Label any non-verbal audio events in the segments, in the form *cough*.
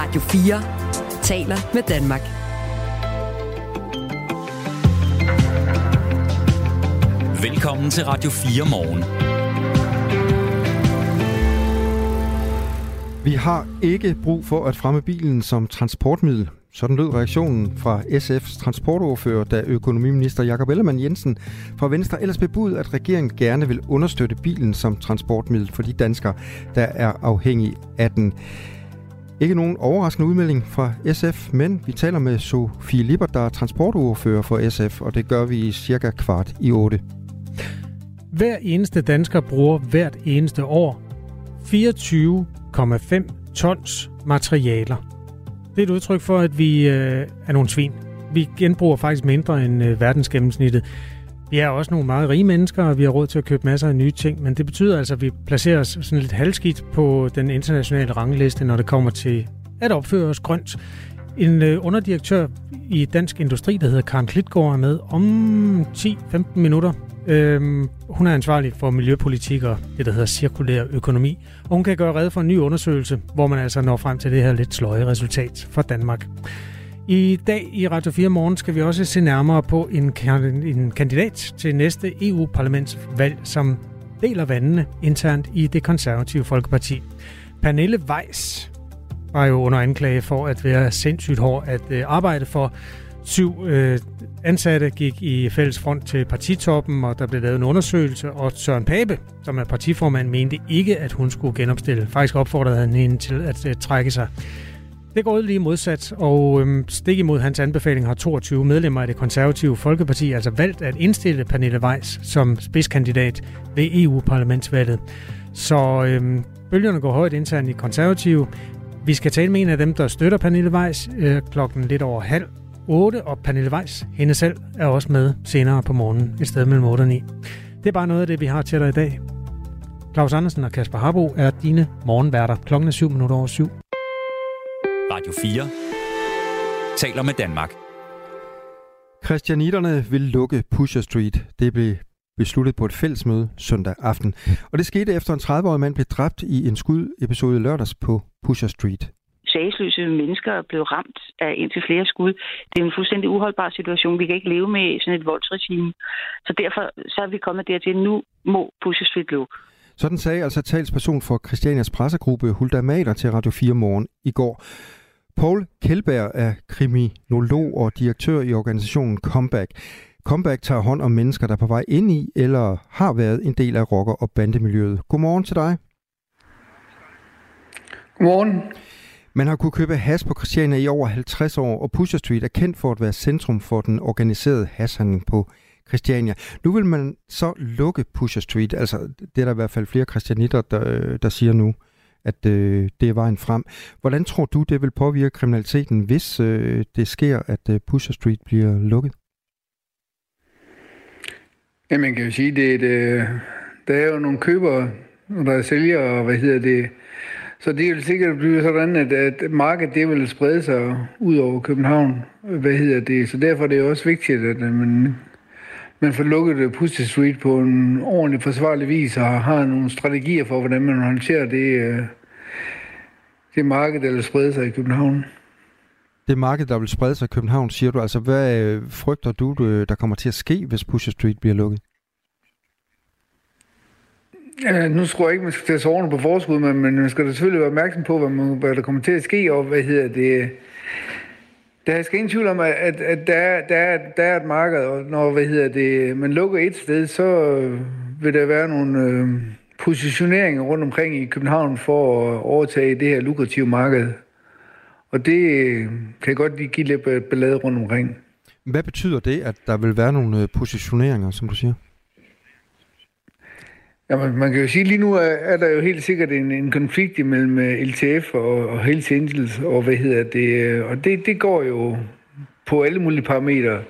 Radio 4 taler med Danmark. Velkommen til Radio 4 morgen. Vi har ikke brug for at fremme bilen som transportmiddel. Sådan lød reaktionen fra SF's transportordfører, da økonomiminister Jakob Ellemann Jensen fra Venstre ellers bebudede, at regeringen gerne vil understøtte bilen som transportmiddel for de danskere, der er afhængige af den. Ikke nogen overraskende udmelding fra SF, men vi taler med Sofie Lippert, der er transportordfører for SF, og det gør vi i cirka kvart i 8. Hver eneste dansker bruger hvert eneste år 24,5 tons materialer. Det er et udtryk for, at vi øh, er nogle svin. Vi genbruger faktisk mindre end øh, verdensgennemsnittet. Vi er også nogle meget rige mennesker, og vi har råd til at købe masser af nye ting, men det betyder altså, at vi placerer os sådan lidt halvskidt på den internationale rangliste, når det kommer til at opføre os grønt. En øh, underdirektør i Dansk Industri, der hedder Karen Klitgaard, er med om 10-15 minutter. Øhm, hun er ansvarlig for miljøpolitik og det, der hedder cirkulær økonomi. Og hun kan gøre red for en ny undersøgelse, hvor man altså når frem til det her lidt sløje resultat for Danmark. I dag i Radio 4 Morgen skal vi også se nærmere på en, en kandidat til næste EU-parlamentsvalg, som deler vandene internt i det konservative Folkeparti. Pernille Weiss var jo under anklage for at være sindssygt hård at øh, arbejde for. Syv øh, ansatte gik i fælles front til partitoppen, og der blev lavet en undersøgelse, og Søren Pape, som er partiformand, mente ikke, at hun skulle genopstille. Faktisk opfordrede han hende til at øh, trække sig. Det går ud lige modsat, og øhm, stik imod hans anbefaling har 22 medlemmer af det konservative Folkeparti altså valgt at indstille Pernille Weiss som spidskandidat ved EU-parlamentsvalget. Så øhm, bølgerne går højt internt i konservative. Vi skal tale med en af dem, der støtter Pernille Weiss øh, klokken lidt over halv 8, og Pernille Weiss, hende selv, er også med senere på morgenen, et sted mellem 8 og 9. Det er bare noget af det, vi har til dig i dag. Claus Andersen og Kasper Harbo er dine morgenværter. Klokken er 7 minutter over 7. Radio 4 taler med Danmark. Christianitterne vil lukke Pusher Street. Det blev besluttet på et fællesmøde søndag aften. Og det skete efter en 30-årig mand blev dræbt i en skudepisode lørdags på Pusher Street sagsløse mennesker er blevet ramt af indtil flere skud. Det er en fuldstændig uholdbar situation. Vi kan ikke leve med sådan et voldsregime. Så derfor så er vi kommet dertil, at nu må Pusher Street lukke. Sådan sagde altså talsperson for Christianias pressegruppe Hulda Mader til Radio 4 Morgen i går. Paul Kjeldberg er kriminolog og direktør i organisationen Comeback. Comeback tager hånd om mennesker, der er på vej ind i eller har været en del af rocker- og bandemiljøet. Godmorgen til dig. Godmorgen. Man har kunne købe has på Christiania i over 50 år, og Pusher Street er kendt for at være centrum for den organiserede hashandel på Christiania. Nu vil man så lukke Pusher Street, altså det er der i hvert fald flere christianitter, der, der siger nu, at øh, det er vejen frem. Hvordan tror du, det vil påvirke kriminaliteten, hvis øh, det sker, at øh, Pusher Street bliver lukket? Ja, man kan jo sige, det er et, øh, der er jo nogle købere, og der er sælgere, og hvad hedder det, så det vil sikkert blive sådan, at, at markedet det vil sprede sig ud over København. Hvad hedder det? Så derfor er det også vigtigt, at man, man får lukket Pussy Street på en ordentlig forsvarlig vis og har nogle strategier for, hvordan man håndterer det, øh, det marked, der vil sprede sig i København. Det marked, der vil sprede sig i København, siger du. Altså, hvad øh, frygter du, der kommer til at ske, hvis Pusher Street bliver lukket? Ja, nu tror jeg ikke, man skal tage sårene på forskud, men, men man skal da selvfølgelig være opmærksom på, hvad, man, hvad der kommer til at ske, og hvad hedder det... Der er ingen tvivl om, at, at der, der, der er et marked, og når hvad hedder det, man lukker et sted, så øh, vil der være nogle øh, positioneringer rundt omkring i København for at overtage det her lukrative marked. Og det øh, kan godt lige give lidt ballade rundt omkring. Hvad betyder det, at der vil være nogle øh, positioneringer, som du siger? Jamen, man kan jo sige, at lige nu er, er der jo helt sikkert en, en konflikt mellem øh, LTF og, og Hells Angels, og hvad hedder det, øh, og det, det går jo på alle mulige parametre.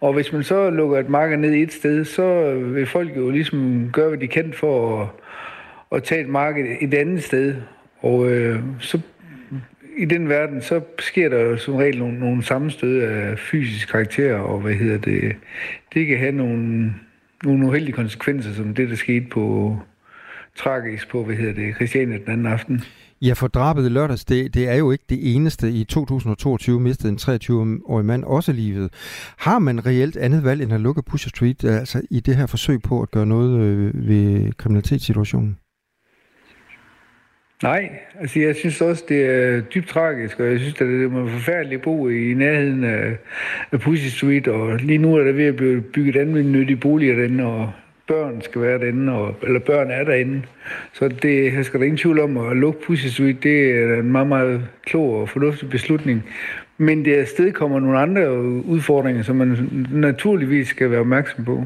Og hvis man så lukker et marked ned et sted, så vil folk jo ligesom gøre, hvad de kan for at, at tage et marked et andet sted. Og øh, så i den verden, så sker der jo som regel nogle, nogle sammenstød af fysisk karakter, og hvad hedder det, det kan have nogle nogle uheldige konsekvenser, som det, der skete på tragisk på, hvad hedder det, Christiania den anden aften. Ja, for drabet i lørdags, det, det er jo ikke det eneste. I 2022 mistede en 23-årig mand også livet. Har man reelt andet valg end at lukke Pusher Street, altså i det her forsøg på at gøre noget øh, ved kriminalitetssituationen? Nej, altså jeg synes også, det er dybt tragisk, og jeg synes, at det er forfærdeligt bo i nærheden af, af Pussy Street, og lige nu er der ved at blive bygget anvendt boliger derinde, og børn skal være derinde, og, eller børn er derinde. Så det jeg skal der ingen tvivl om at lukke Pussy Street. Det er en meget, meget klog og fornuftig beslutning. Men det afsted kommer nogle andre udfordringer, som man naturligvis skal være opmærksom på.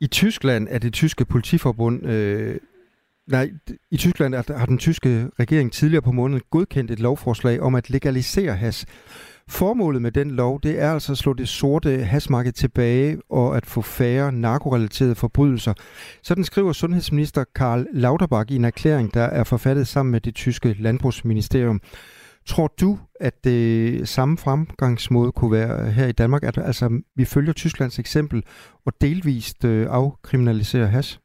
I Tyskland er det tyske politiforbund øh, Nej, i Tyskland har den tyske regering tidligere på måneden godkendt et lovforslag om at legalisere has. Formålet med den lov, det er altså at slå det sorte hasmarked tilbage og at få færre narkorelaterede forbrydelser. Sådan skriver sundhedsminister Karl Lauterbach i en erklæring, der er forfattet sammen med det tyske landbrugsministerium. Tror du, at det samme fremgangsmåde kunne være her i Danmark? At altså, vi følger Tysklands eksempel og delvist øh, afkriminaliserer has?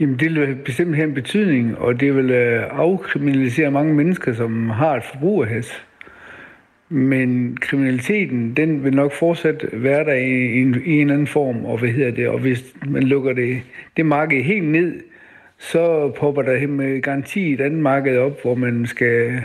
Jamen, det vil bestemt have en betydning, og det vil øh, afkriminalisere mange mennesker, som har et forbrug af has. Men kriminaliteten, den vil nok fortsat være der i en, i en anden form, og hvad hedder det, og hvis man lukker det, det marked helt ned, så popper der med øh, garanti et andet marked op, hvor man skal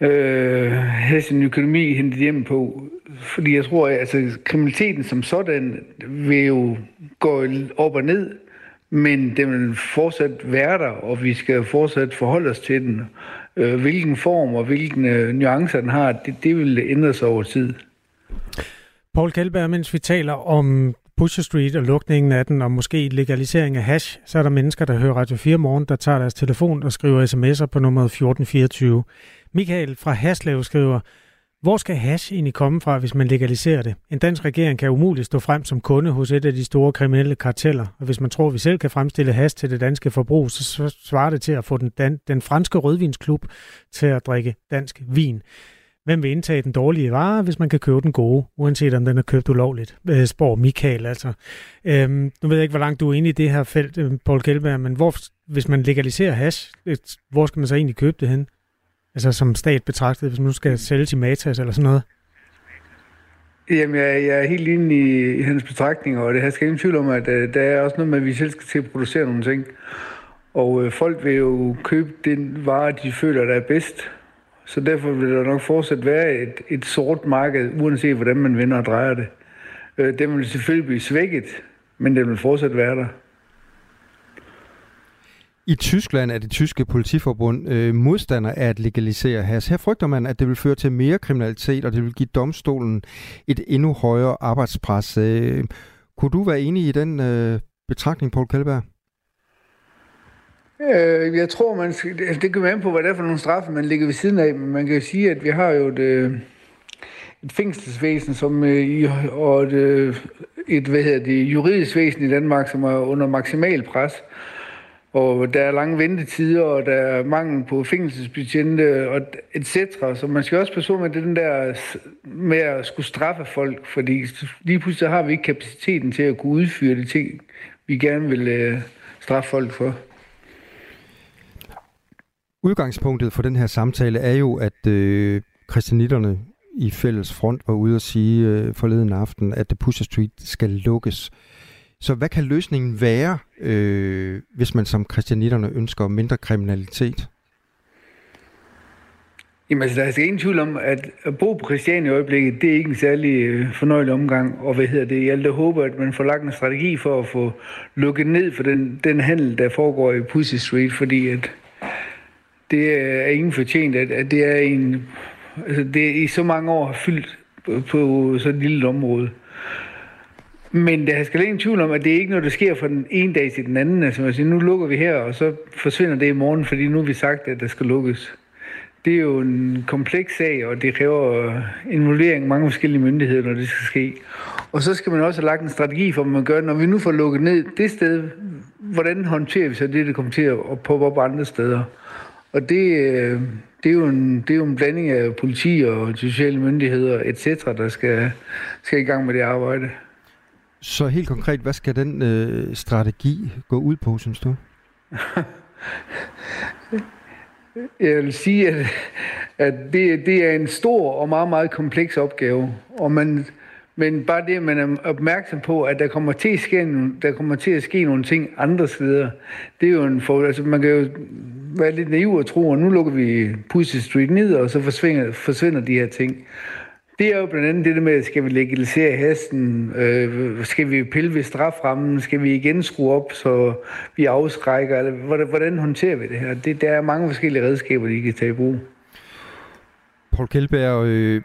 øh, have sin økonomi hentet hjem på. Fordi jeg tror, at altså, kriminaliteten som sådan vil jo gå op og ned, men den vil fortsat være der, og vi skal fortsat forholde os til den. Øh, hvilken form og hvilken øh, nuancer den har, det, det vil ændre sig over tid. Paul Kjellberg, mens vi taler om Pusher Street og lukningen af den, og måske legalisering af hash, så er der mennesker, der hører Radio 4 morgen, der tager deres telefon og skriver sms'er på nummer 1424. Michael fra Haslev skriver, hvor skal hash egentlig komme fra, hvis man legaliserer det? En dansk regering kan umuligt stå frem som kunde hos et af de store kriminelle karteller, og hvis man tror, at vi selv kan fremstille hash til det danske forbrug, så svarer det til at få den, dan- den franske rødvinsklub til at drikke dansk vin. Hvem vil indtage den dårlige vare, hvis man kan købe den gode, uanset om den er købt ulovligt? Øh, spår Michael altså. Øhm, nu ved jeg ikke, hvor langt du er inde i det her felt, øh, Paul Kjellberg, men hvor, hvis man legaliserer hash, øh, hvor skal man så egentlig købe det hen? Altså som stat betragtet, hvis man nu skal sælge til Matas eller sådan noget? Jamen, jeg, jeg er helt inde i, i hans betragtninger, og det her skal ingen tvivl om, at uh, der er også noget med, at vi selv skal til at producere nogle ting. Og uh, folk vil jo købe den vare, de føler, der er bedst. Så derfor vil der nok fortsat være et, et sort marked, uanset hvordan man vender og drejer det. Uh, den vil selvfølgelig blive svækket, men den vil fortsat være der. I Tyskland er det tyske politiforbund øh, modstander af at legalisere has. Her frygter man, at det vil føre til mere kriminalitet, og det vil give domstolen et endnu højere arbejdspres. Øh, kunne du være enig i den øh, betragtning, Paul Kjellberg? Øh, jeg tror, man skal, det altså, kan være på, hvad det er for nogle straffe, man ligger ved siden af. Men man kan jo sige, at vi har jo et, øh, et fængselsvæsen som, øh, og et, øh, et hvad hedder det, juridisk væsen i Danmark, som er under maksimal pres og der er lange ventetider, og der er mangel på fængselsbetjente, og et cetera. Så man skal også passe med den der med at skulle straffe folk, fordi lige pludselig har vi ikke kapaciteten til at kunne udføre de ting, vi gerne vil øh, straffe folk for. Udgangspunktet for den her samtale er jo, at øh, kristianitterne i fælles front var ude at sige øh, forleden aften, at The Pusher Street skal lukkes. Så hvad kan løsningen være, øh, hvis man som kristianitterne ønsker mindre kriminalitet? Jamen altså, der er ingen tvivl om, at at bo på Christian i øjeblikket, det er ikke en særlig øh, fornøjelig omgang. Og hvad hedder det? Jeg da håber, at man får lagt en strategi for at få lukket ned for den, den handel, der foregår i Pussy Street, fordi at det er ingen fortjent, at, at det er en... Altså, det er i så mange år fyldt på, på så et lille område. Men der skal ingen tvivl om, at det er ikke noget, der sker fra den ene dag til den anden. Altså, man siger, nu lukker vi her, og så forsvinder det i morgen, fordi nu har vi sagt, at der skal lukkes. Det er jo en kompleks sag, og det kræver involvering af mange forskellige myndigheder, når det skal ske. Og så skal man også have lagt en strategi for, hvad man gør, når vi nu får lukket ned det sted, hvordan håndterer vi så det, der kommer til at poppe op andre steder. Og det, øh, det, er jo en, det er jo en blanding af politi og sociale myndigheder, etc., der skal, skal i gang med det arbejde. Så helt konkret, hvad skal den øh, strategi gå ud på, synes du? *laughs* Jeg vil sige, at, at det, det er en stor og meget, meget kompleks opgave. Og man, men bare det, at man er opmærksom på, at der kommer til at ske, der kommer til at ske nogle ting andre steder, det er jo en for, altså man kan jo være lidt naiv og tro, at nu lukker vi Pussy Street ned, og så forsvinder, forsvinder de her ting. Det er jo blandt andet det der med, skal vi legalisere hesten, øh, skal vi pille ved straframmen, skal vi igen skrue op, så vi afskrækker, eller hvordan, hvordan håndterer vi det her? Det, der er mange forskellige redskaber, de kan tage i brug. Paul Kjeldberg, øh,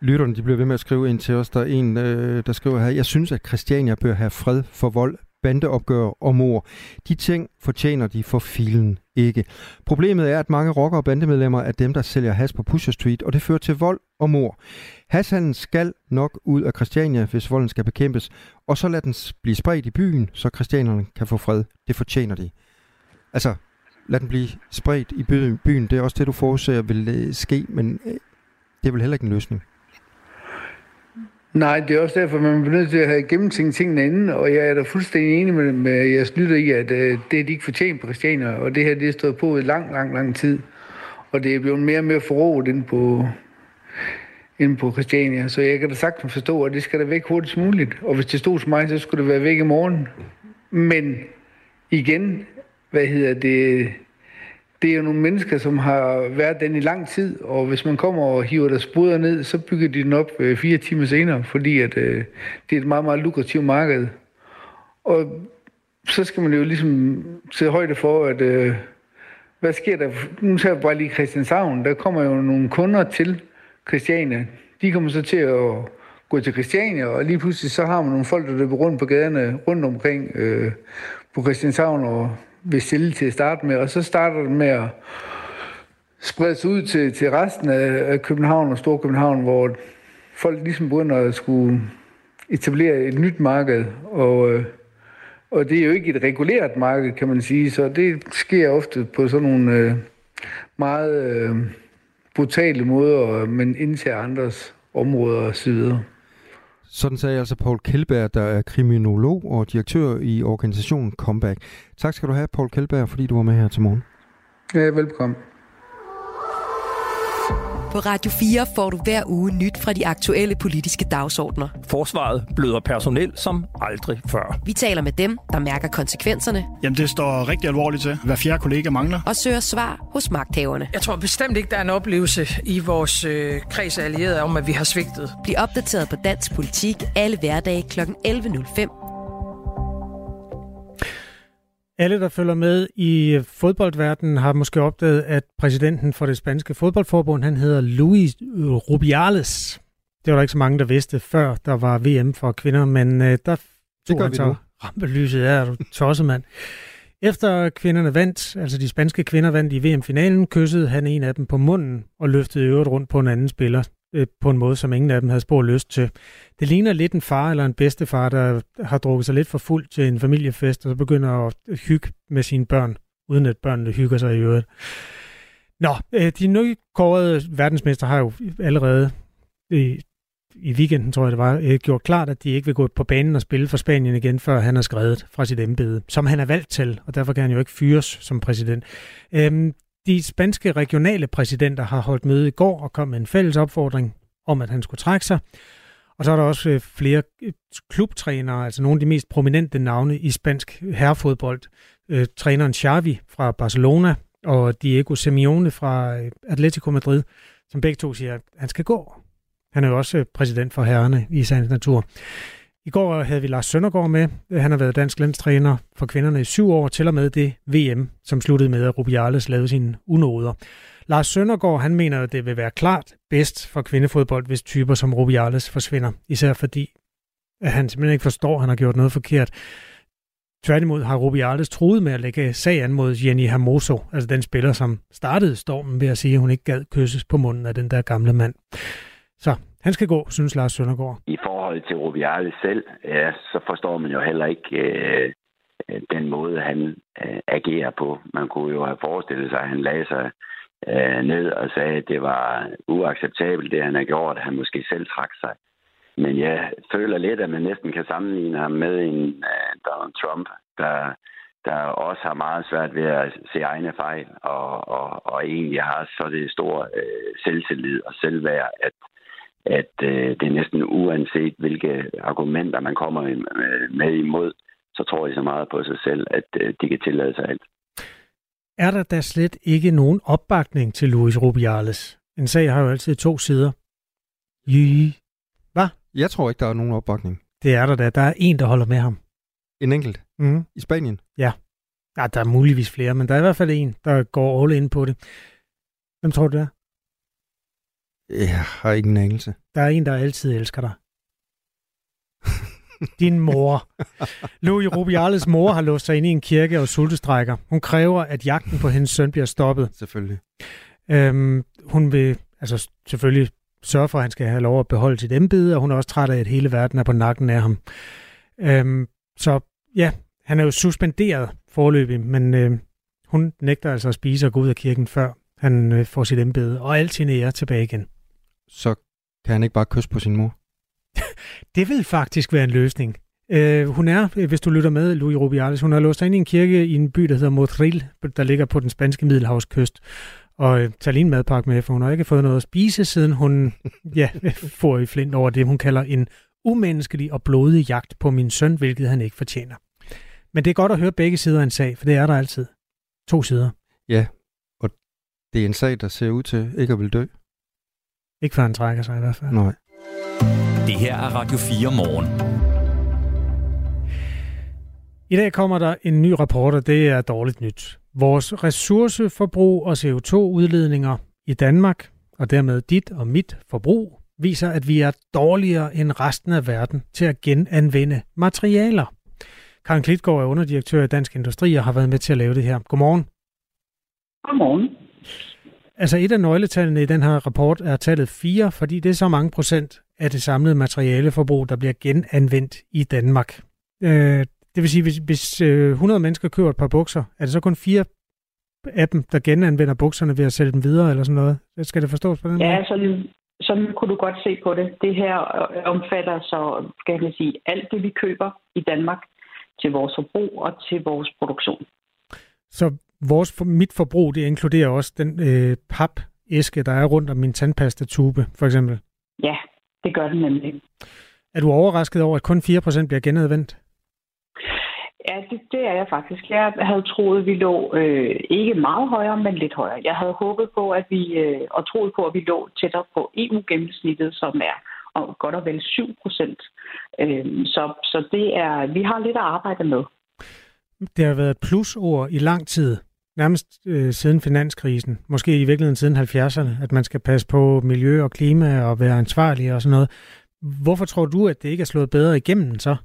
lytterne de bliver ved med at skrive ind til os. Der er en, øh, der skriver her, jeg synes, at Christiania bør have fred for vold, bandeopgør og mor. De ting fortjener de for filen ikke. Problemet er, at mange rocker- og bandemedlemmer er dem, der sælger has på Pusher Street, og det fører til vold og mor. Hashandlen skal nok ud af Christiania, hvis volden skal bekæmpes, og så lad den blive spredt i byen, så christianerne kan få fred. Det fortjener de. Altså, lad den blive spredt i byen. Det er også det, du forudser vil øh, ske, men øh, det er vel heller ikke en løsning. Nej, det er også derfor, man bliver nødt til at have gennemtænkt tingene inden, og jeg er da fuldstændig enig med, med jeres lytter i, at øh, det er de ikke fortjent på Christiania, og det her det er stået på i lang, lang, lang tid. Og det er blevet mere og mere forrådet ind på, inde på Christiania, så jeg kan da sagtens forstå, at det skal da væk hurtigst muligt. Og hvis det stod til mig, så skulle det være væk i morgen. Men igen, hvad hedder det, det er jo nogle mennesker, som har været den i lang tid, og hvis man kommer og hiver deres bryder ned, så bygger de den op øh, fire timer senere, fordi at, øh, det er et meget, meget lukrativt marked. Og så skal man jo ligesom se højde for, at øh, hvad sker der? Nu tager jeg bare lige Christianshavn. Der kommer jo nogle kunder til Christiania. De kommer så til at gå til Christiania, og lige pludselig så har man nogle folk, der løber rundt på gaderne rundt omkring øh, på Christianshavn og vil stille til at starte med, og så starter det med at sprede ud til, til resten af, København og Storkøbenhavn, hvor folk ligesom begynder at skulle etablere et nyt marked, og, øh, og det er jo ikke et reguleret marked, kan man sige, så det sker ofte på sådan nogle øh, meget øh, brutale måder, men indtager andres områder og så videre. Sådan sagde altså Paul Kjeldberg, der er kriminolog og direktør i organisationen Comeback. Tak skal du have, Paul Kjeldberg, fordi du var med her til morgen. Ja, velkommen. På Radio 4 får du hver uge nyt fra de aktuelle politiske dagsordner. Forsvaret bløder personel som aldrig før. Vi taler med dem, der mærker konsekvenserne. Jamen, det står rigtig alvorligt til. Hver fjerde kollega mangler. Og søger svar hos magthaverne. Jeg tror bestemt ikke, der er en oplevelse i vores øh, kreds af allierede om, at vi har svigtet. Bliv opdateret på dansk politik alle hverdage kl. 11.05 alle, der følger med i fodboldverdenen, har måske opdaget, at præsidenten for det spanske fodboldforbund, han hedder Luis Rubiales. Det var der ikke så mange, der vidste, før der var VM for kvinder, men øh, der tog han så rampelyset af, du tosset mand. Efter kvinderne vandt, altså de spanske kvinder vandt i VM-finalen, kyssede han en af dem på munden og løftede øvrigt rundt på en anden spiller øh, på en måde, som ingen af dem havde spor lyst til. Det ligner lidt en far eller en bedstefar, der har drukket sig lidt for fuld til en familiefest, og så begynder at hygge med sine børn, uden at børnene hygger sig i øvrigt. Nå, øh, de nykårede verdensmester har jo allerede i, i weekenden, tror jeg det var, øh, gjort klart, at de ikke vil gå på banen og spille for Spanien igen, før han er skrevet fra sit embede, som han er valgt til, og derfor kan han jo ikke fyres som præsident. Øhm, de spanske regionale præsidenter har holdt møde i går og kom med en fælles opfordring om, at han skulle trække sig. Og så er der også øh, flere øh, klubtrænere, altså nogle af de mest prominente navne i spansk herrefodbold. Øh, træneren Xavi fra Barcelona og Diego Simeone fra Atletico Madrid, som begge to siger, at han skal gå. Han er jo også præsident for herrerne i sagens natur. I går havde vi Lars Søndergaard med. Han har været dansk landstræner for kvinderne i syv år, til og med det VM, som sluttede med, at Rubiales lavede sine unoder. Lars Søndergaard han mener, at det vil være klart bedst for kvindefodbold, hvis typer som Rubiales forsvinder. Især fordi, at han simpelthen ikke forstår, at han har gjort noget forkert. Tværtimod har Rubiales troet med at lægge sag an mod Jenny Hermoso, altså den spiller, som startede stormen ved at sige, at hun ikke gad kysses på munden af den der gamle mand. Så han skal gå, synes Lars Søndergaard. I forhold til Rubiales selv, ja, så forstår man jo heller ikke øh, øh, den måde, han øh, agerer på. Man kunne jo have forestillet sig, at han lagde sig øh, ned og sagde, at det var uacceptabelt, det han har gjort, at han måske selv trak sig men jeg føler lidt, at man næsten kan sammenligne ham med en øh, Donald Trump, der, der også har meget svært ved at se egne fejl, og, og, og egentlig har så det store øh, selvtillid og selvværd, at, at uh, det er næsten uanset, hvilke argumenter man kommer med imod, så tror jeg så meget på sig selv, at uh, de kan tillade sig alt. Er der da slet ikke nogen opbakning til Luis Rubiales? En sag har jo altid to sider. Jy. Hvad? Jeg tror ikke, der er nogen opbakning. Det er der da. Der er en, der holder med ham. En enkelt? Mm. I Spanien? Ja. ja. der er muligvis flere, men der er i hvert fald en, der går all in på det. Hvem tror du det er? Jeg har ikke en anelse. Der er en, der altid elsker dig. Din mor. Louis Rubiales mor har låst sig ind i en kirke og sultestrækker. Hun kræver, at jagten på hendes søn bliver stoppet. Selvfølgelig. Øhm, hun vil altså selvfølgelig sørge for, at han skal have lov at beholde sit embede, og hun er også træt af, at hele verden er på nakken af ham. Øhm, så ja, han er jo suspenderet forløbig, men øh, hun nægter altså at spise og gå ud af kirken, før han øh, får sit embede, og alt sin ære tilbage igen. Så kan han ikke bare kysse på sin mor? *laughs* det vil faktisk være en løsning. Øh, hun er, hvis du lytter med, Louis Rubiales, hun har låst sig ind i en kirke i en by, der hedder Motril, der ligger på den spanske middelhavskyst. Og øh, tager lige en madpakke med, for hun har ikke fået noget at spise, siden hun *laughs* ja, får i flint over det, hun kalder en umenneskelig og blodig jagt på min søn, hvilket han ikke fortjener. Men det er godt at høre begge sider af en sag, for det er der altid. To sider. Ja, og det er en sag, der ser ud til ikke at vil dø. Ikke før han trækker sig i hvert fald. Nej. Det her er Radio 4 morgen. I dag kommer der en ny rapport, og det er dårligt nyt. Vores ressourceforbrug og CO2-udledninger i Danmark, og dermed dit og mit forbrug, viser, at vi er dårligere end resten af verden til at genanvende materialer. Karen Klitgaard er underdirektør i Dansk Industri og har været med til at lave det her. Godmorgen. Godmorgen. Altså et af nøgletallene i den her rapport er tallet 4, fordi det er så mange procent af det samlede materialeforbrug, der bliver genanvendt i Danmark. Øh, det vil sige, hvis, hvis 100 øh, mennesker køber et par bukser, er det så kun fire af dem, der genanvender bukserne ved at sælge dem videre eller sådan noget? Skal det forstås på den ja, måde? Ja, sådan, sådan kunne du godt se på det. Det her øh, omfatter så, skal jeg sige, alt det, vi køber i Danmark til vores forbrug og til vores produktion. Så vores, mit forbrug, det inkluderer også den øh, papæske, der er rundt om min tandpastatube, for eksempel? Ja, det gør den nemlig. Er du overrasket over, at kun 4% bliver genadvendt? Ja, det, det er jeg faktisk. Jeg havde troet, at vi lå øh, ikke meget højere, men lidt højere. Jeg havde håbet på, at vi, øh, og troet på, at vi lå tættere på EU-gennemsnittet, som er og godt og vel 7 procent. Øh, så, så det er, vi har lidt at arbejde med. Det har været et plusord i lang tid, nærmest øh, siden finanskrisen, måske i virkeligheden siden 70'erne, at man skal passe på miljø og klima og være ansvarlig og sådan noget. Hvorfor tror du, at det ikke er slået bedre igennem så?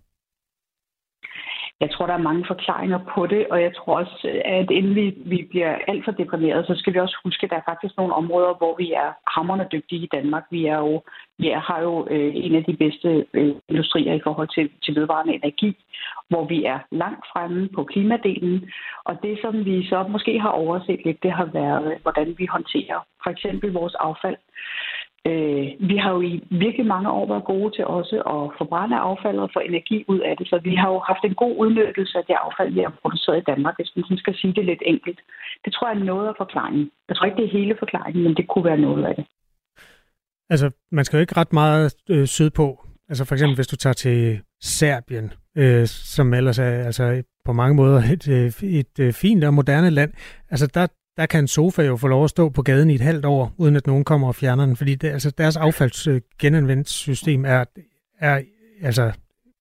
Jeg tror, der er mange forklaringer på det, og jeg tror også, at inden vi, vi bliver alt for deprimeret, så skal vi også huske, at der er faktisk nogle områder, hvor vi er hammerne dygtige i Danmark. Vi, er jo, vi er, har jo øh, en af de bedste øh, industrier i forhold til, til vedvarende energi, hvor vi er langt fremme på klimadelen. Og det, som vi så måske har overset lidt, det har været, hvordan vi håndterer for eksempel vores affald. Øh, vi har jo i virkelig mange år været gode til også at forbrænde affaldet og få energi ud af det, så vi har jo haft en god udnyttelse af det affald, vi har produceret i Danmark, hvis man skal sige det lidt enkelt. Det tror jeg er noget af forklaringen. Jeg tror ikke, det er hele forklaringen, men det kunne være noget af det. Altså, man skal jo ikke ret meget øh, sydpå. Altså for eksempel, hvis du tager til Serbien, øh, som ellers er altså, på mange måder et, øh, et, et fint og moderne land. Altså der, der kan en sofa jo få lov at stå på gaden i et halvt år, uden at nogen kommer og fjerner den, fordi det, altså, deres affaldsgenanvendelsessystem øh, er, er altså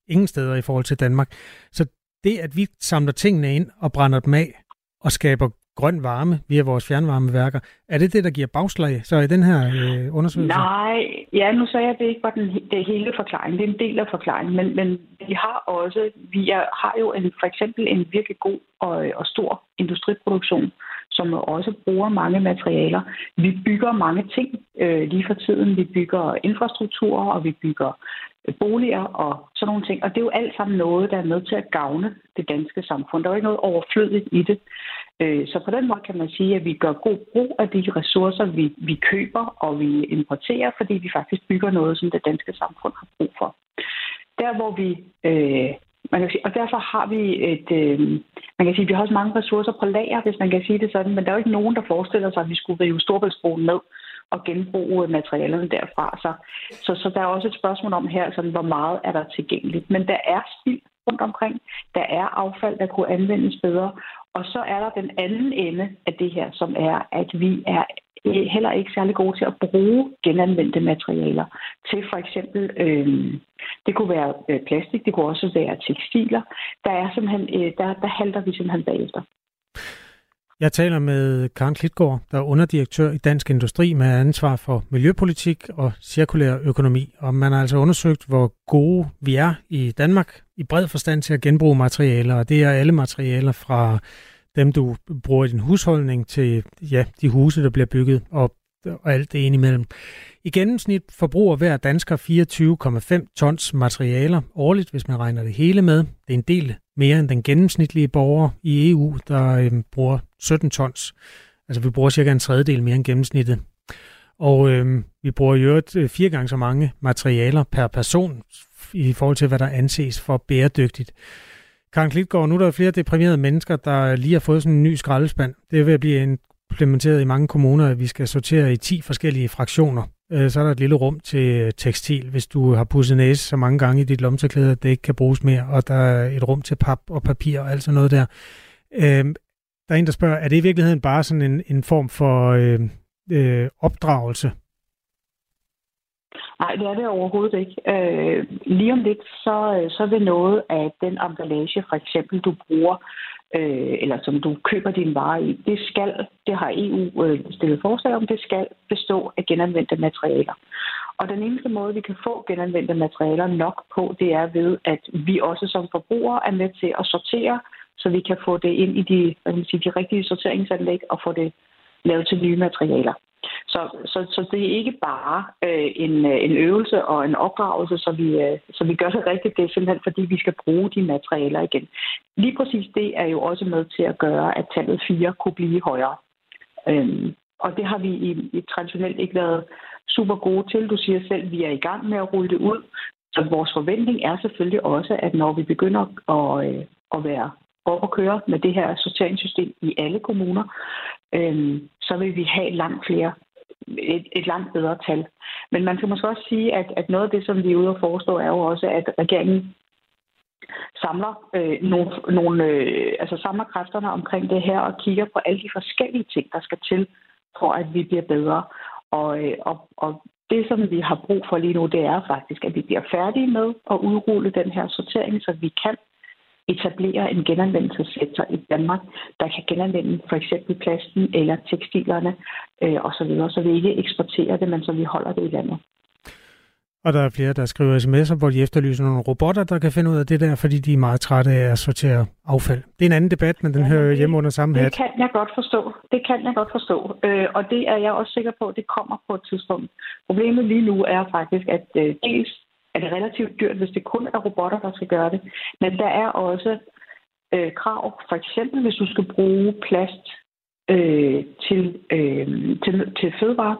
ingen steder i forhold til Danmark. Så det, at vi samler tingene ind og brænder dem af og skaber grøn varme via vores fjernvarmeværker. Er det det, der giver bagslag så i den her øh, undersøgelse? Nej, ja, nu sagde jeg, at det ikke var den, det hele forklaring. Det er en del af forklaringen, men, men vi har også, vi er, har jo en, for eksempel en virkelig god og, øh, og stor industriproduktion, som også bruger mange materialer. Vi bygger mange ting øh, lige for tiden. Vi bygger infrastruktur, og vi bygger øh, boliger og sådan nogle ting. Og det er jo alt sammen noget, der er med til at gavne det danske samfund. Der er jo ikke noget overflødigt i det. Øh, så på den måde kan man sige, at vi gør god brug af de ressourcer, vi, vi køber og vi importerer, fordi vi faktisk bygger noget, som det danske samfund har brug for. Der hvor vi øh, man kan sige, og derfor har vi et, øh, man kan sige, vi har også mange ressourcer på lager, hvis man kan sige det sådan, men der er jo ikke nogen, der forestiller sig, at vi skulle rive Storbæltsbroen ned og genbruge materialerne derfra. Så, så, så der er også et spørgsmål om her, sådan, hvor meget er der tilgængeligt. Men der er spild rundt omkring. Der er affald, der kunne anvendes bedre. Og så er der den anden ende af det her, som er, at vi er heller ikke særlig gode til at bruge genanvendte materialer til for eksempel, øh, det kunne være øh, plastik, det kunne også være tekstiler. Der, er simpelthen, øh, der, der halter vi simpelthen bagefter. Jeg taler med Karen Klitgaard, der er underdirektør i Dansk Industri med ansvar for miljøpolitik og cirkulær økonomi. Og man har altså undersøgt, hvor gode vi er i Danmark i bred forstand til at genbruge materialer. Og det er alle materialer fra dem, du bruger i din husholdning, til ja, de huse, der bliver bygget, og, og alt det indimellem. I gennemsnit forbruger hver dansker 24,5 tons materialer årligt, hvis man regner det hele med. Det er en del mere end den gennemsnitlige borger i EU, der øh, bruger 17 tons. Altså vi bruger cirka en tredjedel mere end gennemsnittet. Og øh, vi bruger i øvrigt øh, fire gange så mange materialer per person i forhold til, hvad der anses for bæredygtigt. Karen Klitgaard, nu er der flere deprimerede mennesker, der lige har fået sådan en ny skraldespand. Det er ved at blive implementeret i mange kommuner, at vi skal sortere i 10 forskellige fraktioner. Øh, så er der et lille rum til øh, tekstil, hvis du har pudset næse så mange gange i dit lomterklæde, at det ikke kan bruges mere, og der er et rum til pap og papir og alt sådan noget der. Øh, der er en, der spørger, er det i virkeligheden bare sådan en, en form for øh, øh, opdragelse Nej, det er det overhovedet ikke. Øh, lige om lidt, så, øh, så vil noget af den emballage, for eksempel, du bruger, øh, eller som du køber din vare i, det skal, det har EU øh, stillet forslag om, det skal bestå af genanvendte materialer. Og den eneste måde, vi kan få genanvendte materialer nok på, det er ved, at vi også som forbrugere er med til at sortere, så vi kan få det ind i de, hvad man sige, de rigtige sorteringsanlæg og få det lavet til nye materialer. Så, så, så det er ikke bare øh, en, øh, en øvelse og en opdragelse, så vi, øh, så vi gør det rigtigt. Det er simpelthen, fordi vi skal bruge de materialer igen. Lige præcis det er jo også med til at gøre, at tallet 4 kunne blive højere. Øhm, og det har vi i, i traditionelt ikke været super gode til. Du siger selv, at vi er i gang med at rulle det ud. Så vores forventning er selvfølgelig også, at når vi begynder at, øh, at være op at køre med det her sorteringssystem i alle kommuner, øh, så vil vi have langt flere, et, et langt bedre tal. Men man kan måske også sige, at, at noget af det, som vi er ude og forestå, er jo også, at regeringen samler øh, nogle, nogle øh, altså samler kræfterne omkring det her og kigger på alle de forskellige ting, der skal til, for at vi bliver bedre. Og, øh, og, og det, som vi har brug for lige nu, det er faktisk, at vi bliver færdige med at udrulle den her sortering, så vi kan etablere en genanvendelsessektor i Danmark, der kan genanvende for eksempel plasten eller tekstilerne øh, osv., så, så vi ikke eksporterer det, men så vi holder det i landet. Og der er flere, der skriver sms'er, hvor de efterlyser nogle robotter, der kan finde ud af det der, fordi de er meget trætte af at sortere affald. Det er en anden debat, men den ja, hører hjemme under samme hat. Det kan jeg godt forstå. Det kan jeg godt forstå. Øh, og det er jeg også sikker på, at det kommer på et tidspunkt. Problemet lige nu er faktisk, at øh, dels er det relativt dyrt, hvis det kun er robotter, der skal gøre det. Men der er også øh, krav, for eksempel hvis du skal bruge plast øh, til, øh, til, til fødevare,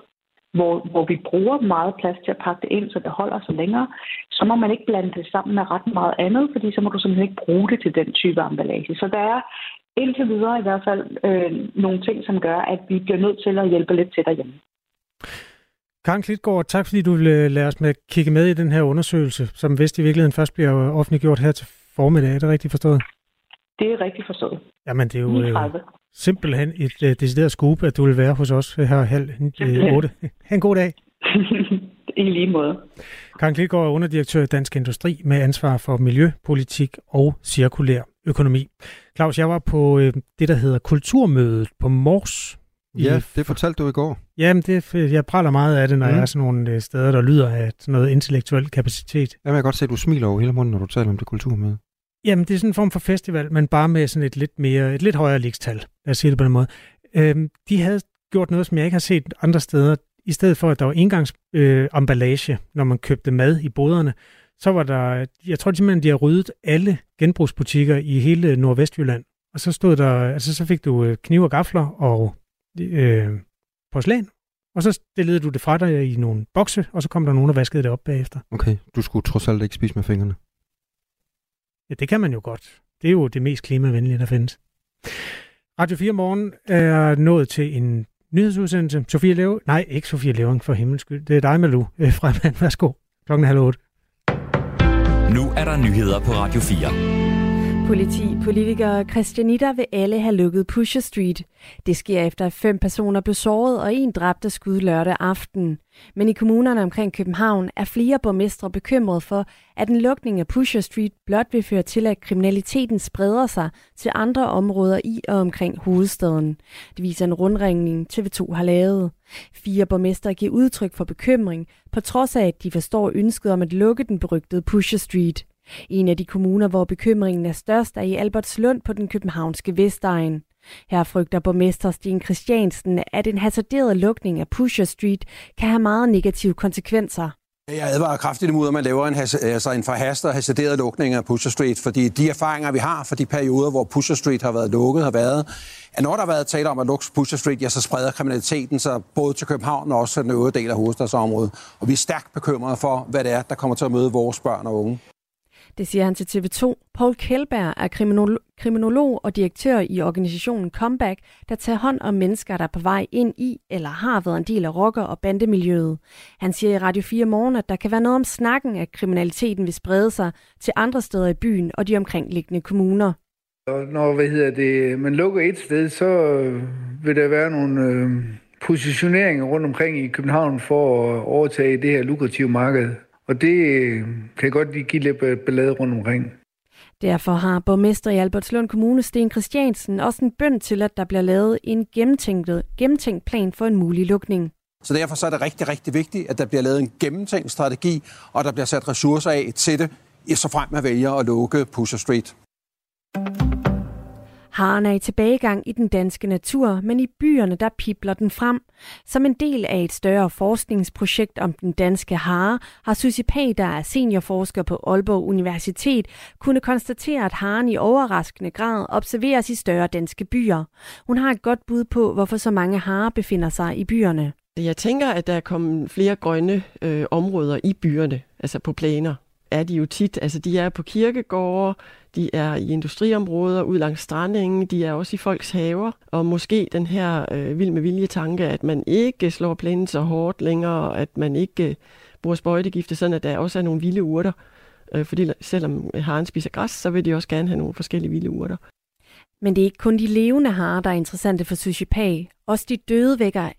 hvor, hvor vi bruger meget plads til at pakke det ind, så det holder sig længere, så må man ikke blande det sammen med ret meget andet, fordi så må du simpelthen ikke bruge det til den type emballage. Så der er indtil videre i hvert fald øh, nogle ting, som gør, at vi bliver nødt til at hjælpe lidt til derhjemme. Karen Klitgaard, tak fordi du vil øh, lade os med kigge med i den her undersøgelse, som vist i virkeligheden først bliver offentliggjort her til formiddag. Er det rigtigt forstået? Det er rigtigt forstået. Jamen, det er jo 39. Øh, simpelthen et uh, decideret scoop, at du vil være hos os her halv uh, 8. Ha' en god dag. *laughs* I lige måde. Karen Klitgaard er underdirektør i Dansk Industri med ansvar for miljøpolitik og cirkulær økonomi. Claus, jeg var på uh, det, der hedder Kulturmødet på Mors Ja, det fortalte du i går. Jamen, det, jeg praler meget af det, når mm. jeg er sådan nogle øh, steder, der lyder af sådan noget intellektuel kapacitet. Jamen, jeg kan godt se, at du smiler over hele munden, når du taler om det kulturmøde. Jamen, det er sådan en form for festival, men bare med sådan et lidt mere, et lidt højere ligestal. Lad os sige det på den måde. Øhm, de havde gjort noget, som jeg ikke har set andre steder. I stedet for, at der var engangs øh, når man købte mad i boderne, så var der, jeg tror simpelthen, de har ryddet alle genbrugsbutikker i hele Nordvestjylland og så stod der, altså så fik du øh, kniv og gafler og øh, porcelæn, og så stillede du det fra dig i nogle bokse, og så kom der nogen, der vaskede det op bagefter. Okay, du skulle trods alt ikke spise med fingrene. Ja, det kan man jo godt. Det er jo det mest klimavenlige, der findes. Radio 4 Morgen er nået til en nyhedsudsendelse. Sofie Leve, nej, ikke Sofie Levering for himmels skyld. Det er dig, Malu, øh, fremad. Værsgo. Klokken er halv otte. Nu er der nyheder på Radio 4. Politi, politikere Christianitter vil alle have lukket Pusher Street. Det sker efter, at fem personer blev såret og en dræbt af skud lørdag aften. Men i kommunerne omkring København er flere borgmestre bekymret for, at en lukning af Pusher Street blot vil føre til, at kriminaliteten spreder sig til andre områder i og omkring hovedstaden. Det viser en rundringning TV2 har lavet. Fire borgmestre giver udtryk for bekymring, på trods af, at de forstår ønsket om at lukke den berygtede Pusher Street. En af de kommuner, hvor bekymringen er størst, er i Albertslund på den københavnske Vestegn. Her frygter borgmester Sten Christiansen, at en hasarderet lukning af Pusher Street kan have meget negative konsekvenser. Jeg advarer kraftigt imod, at man laver en, altså en forhastet og hasarderet lukning af Pusher Street, fordi de erfaringer, vi har fra de perioder, hvor Pusher Street har været lukket, har været, at når der har været tale om at lukke Pusher Street, ja, så spreder kriminaliteten sig både til København og også til den øvrige del af hovedstadsområdet. Og vi er stærkt bekymrede for, hvad det er, der kommer til at møde vores børn og unge. Det siger han til TV2. Paul Kjellberg er kriminolog og direktør i organisationen Comeback, der tager hånd om mennesker, der er på vej ind i eller har været en del af rocker- og bandemiljøet. Han siger i Radio 4 morgen, at der kan være noget om snakken, at kriminaliteten vil sprede sig til andre steder i byen og de omkringliggende kommuner. Og når hvad hedder det, man lukker et sted, så øh, vil der være nogle øh, positioneringer rundt omkring i København for at overtage det her lukrative marked. Og det øh, kan godt lige give lidt ballade rundt omkring. Derfor har borgmester i Albertslund Kommune, Sten Christiansen, også en bønd til, at der bliver lavet en gennemtænkt, gennemtænkt plan for en mulig lukning. Så derfor så er det rigtig, rigtig vigtigt, at der bliver lavet en gennemtænkt strategi, og der bliver sat ressourcer af til det, så frem man vælger at lukke Pusher Street. Haren er i tilbagegang i den danske natur, men i byerne der pipler den frem. Som en del af et større forskningsprojekt om den danske hare, har Susie Pag, der er seniorforsker på Aalborg Universitet, kunne konstatere, at haren i overraskende grad observeres i større danske byer. Hun har et godt bud på, hvorfor så mange harer befinder sig i byerne. Jeg tænker, at der er kommet flere grønne øh, områder i byerne, altså på planer er de jo tit. Altså, de er på kirkegårde, de er i industriområder, ud langs strandingen, de er også i folks haver. Og måske den her øh, vild med vilje tanke, at man ikke slår plænen så hårdt længere, at man ikke øh, bruger sprøjtegifte, sådan at der også er nogle vilde urter. Øh, fordi selvom haren spiser græs, så vil de også gerne have nogle forskellige vilde urter. Men det er ikke kun de levende harer, der er interessante for Sushi Pag. Også de døde vækker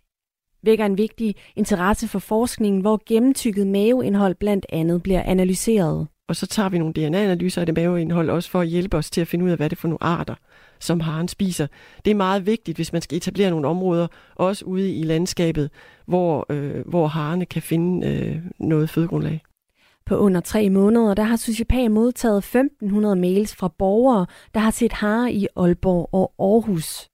vækker en vigtig interesse for forskningen, hvor gennemtykket maveindhold blandt andet bliver analyseret. Og så tager vi nogle DNA-analyser af det maveindhold også for at hjælpe os til at finde ud af, hvad det er for nogle arter, som haren spiser. Det er meget vigtigt, hvis man skal etablere nogle områder, også ude i landskabet, hvor, øh, hvor harerne kan finde øh, noget fødegrundlag. På under tre måneder, der har Sociopag modtaget 1500 mails fra borgere, der har set hare i Aalborg og Aarhus.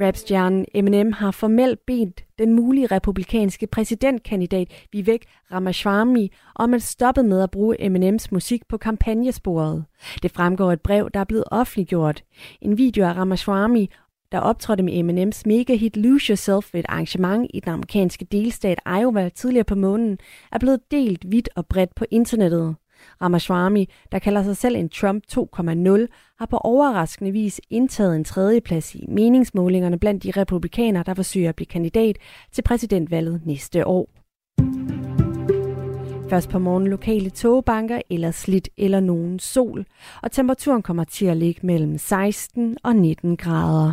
Rapstjernen Eminem har formelt bedt den mulige republikanske præsidentkandidat Vivek Ramaswamy om at stoppe med at bruge Eminems musik på kampagnesporet. Det fremgår et brev, der er blevet offentliggjort. En video af Ramaswamy der optrådte med Eminems megahit Lose Yourself ved et arrangement i den amerikanske delstat Iowa tidligere på måneden, er blevet delt vidt og bredt på internettet. Ramaswamy, der kalder sig selv en Trump 2.0, har på overraskende vis indtaget en tredjeplads i meningsmålingerne blandt de republikanere, der forsøger at blive kandidat til præsidentvalget næste år. Først på morgen lokale togbanker eller slidt eller nogen sol, og temperaturen kommer til at ligge mellem 16 og 19 grader.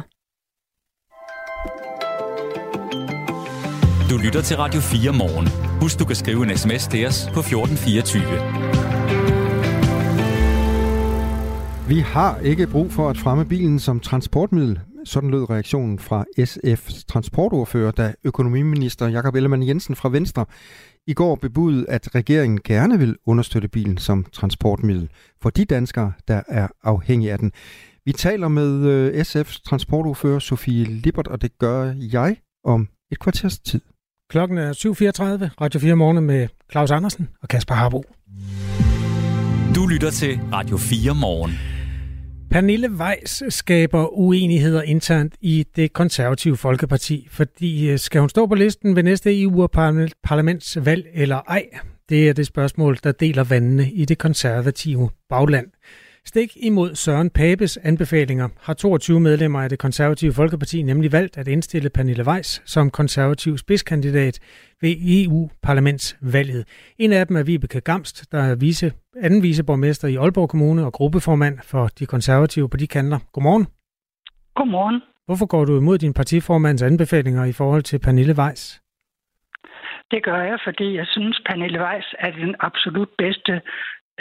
Du lytter til Radio 4 morgen. Husk, du kan skrive en sms til os på 1424. Vi har ikke brug for at fremme bilen som transportmiddel. Sådan lød reaktionen fra SF's transportordfører, da økonomiminister Jakob Ellemann Jensen fra Venstre i går bebudede, at regeringen gerne vil understøtte bilen som transportmiddel for de danskere, der er afhængige af den. Vi taler med øh, SF's transportordfører Sofie Lippert, og det gør jeg om et kvarters tid. Klokken er 7.34, Radio 4 morgen med Claus Andersen og Kasper Harbo. Du lytter til Radio 4 morgen. Pernille Weiss skaber uenigheder internt i det konservative Folkeparti, fordi øh, skal hun stå på listen ved næste EU-parlamentsvalg eller ej? Det er det spørgsmål, der deler vandene i det konservative bagland. Stik imod Søren Papes anbefalinger har 22 medlemmer af det konservative Folkeparti nemlig valgt at indstille Pernille Weiss som konservativ spidskandidat ved EU-parlamentsvalget. En af dem er Vibeke Gamst, der er vice, anden viceborgmester i Aalborg Kommune og gruppeformand for de konservative på de kanter. Godmorgen. Godmorgen. Hvorfor går du imod din partiformands anbefalinger i forhold til Pernille Weiss? Det gør jeg, fordi jeg synes, Pernille Weiss er den absolut bedste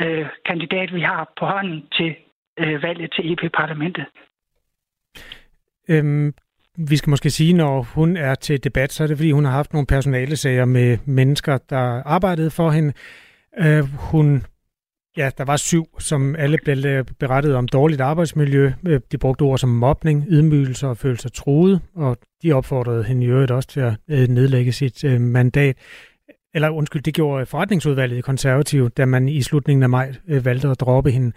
øh, kandidat, vi har på hånden til øh, valget til EP-parlamentet. Øhm, vi skal måske sige, når hun er til debat, så er det fordi, hun har haft nogle personale sager med mennesker, der arbejdede for hende. Øh, hun, ja, der var syv, som alle blev øh, berettet om dårligt arbejdsmiljø. Øh, de brugte ord som mobning, ydmygelse og følelse truet, og de opfordrede hende i øvrigt også til at øh, nedlægge sit øh, mandat eller undskyld, det gjorde forretningsudvalget i konservativ, da man i slutningen af maj øh, valgte at droppe hende.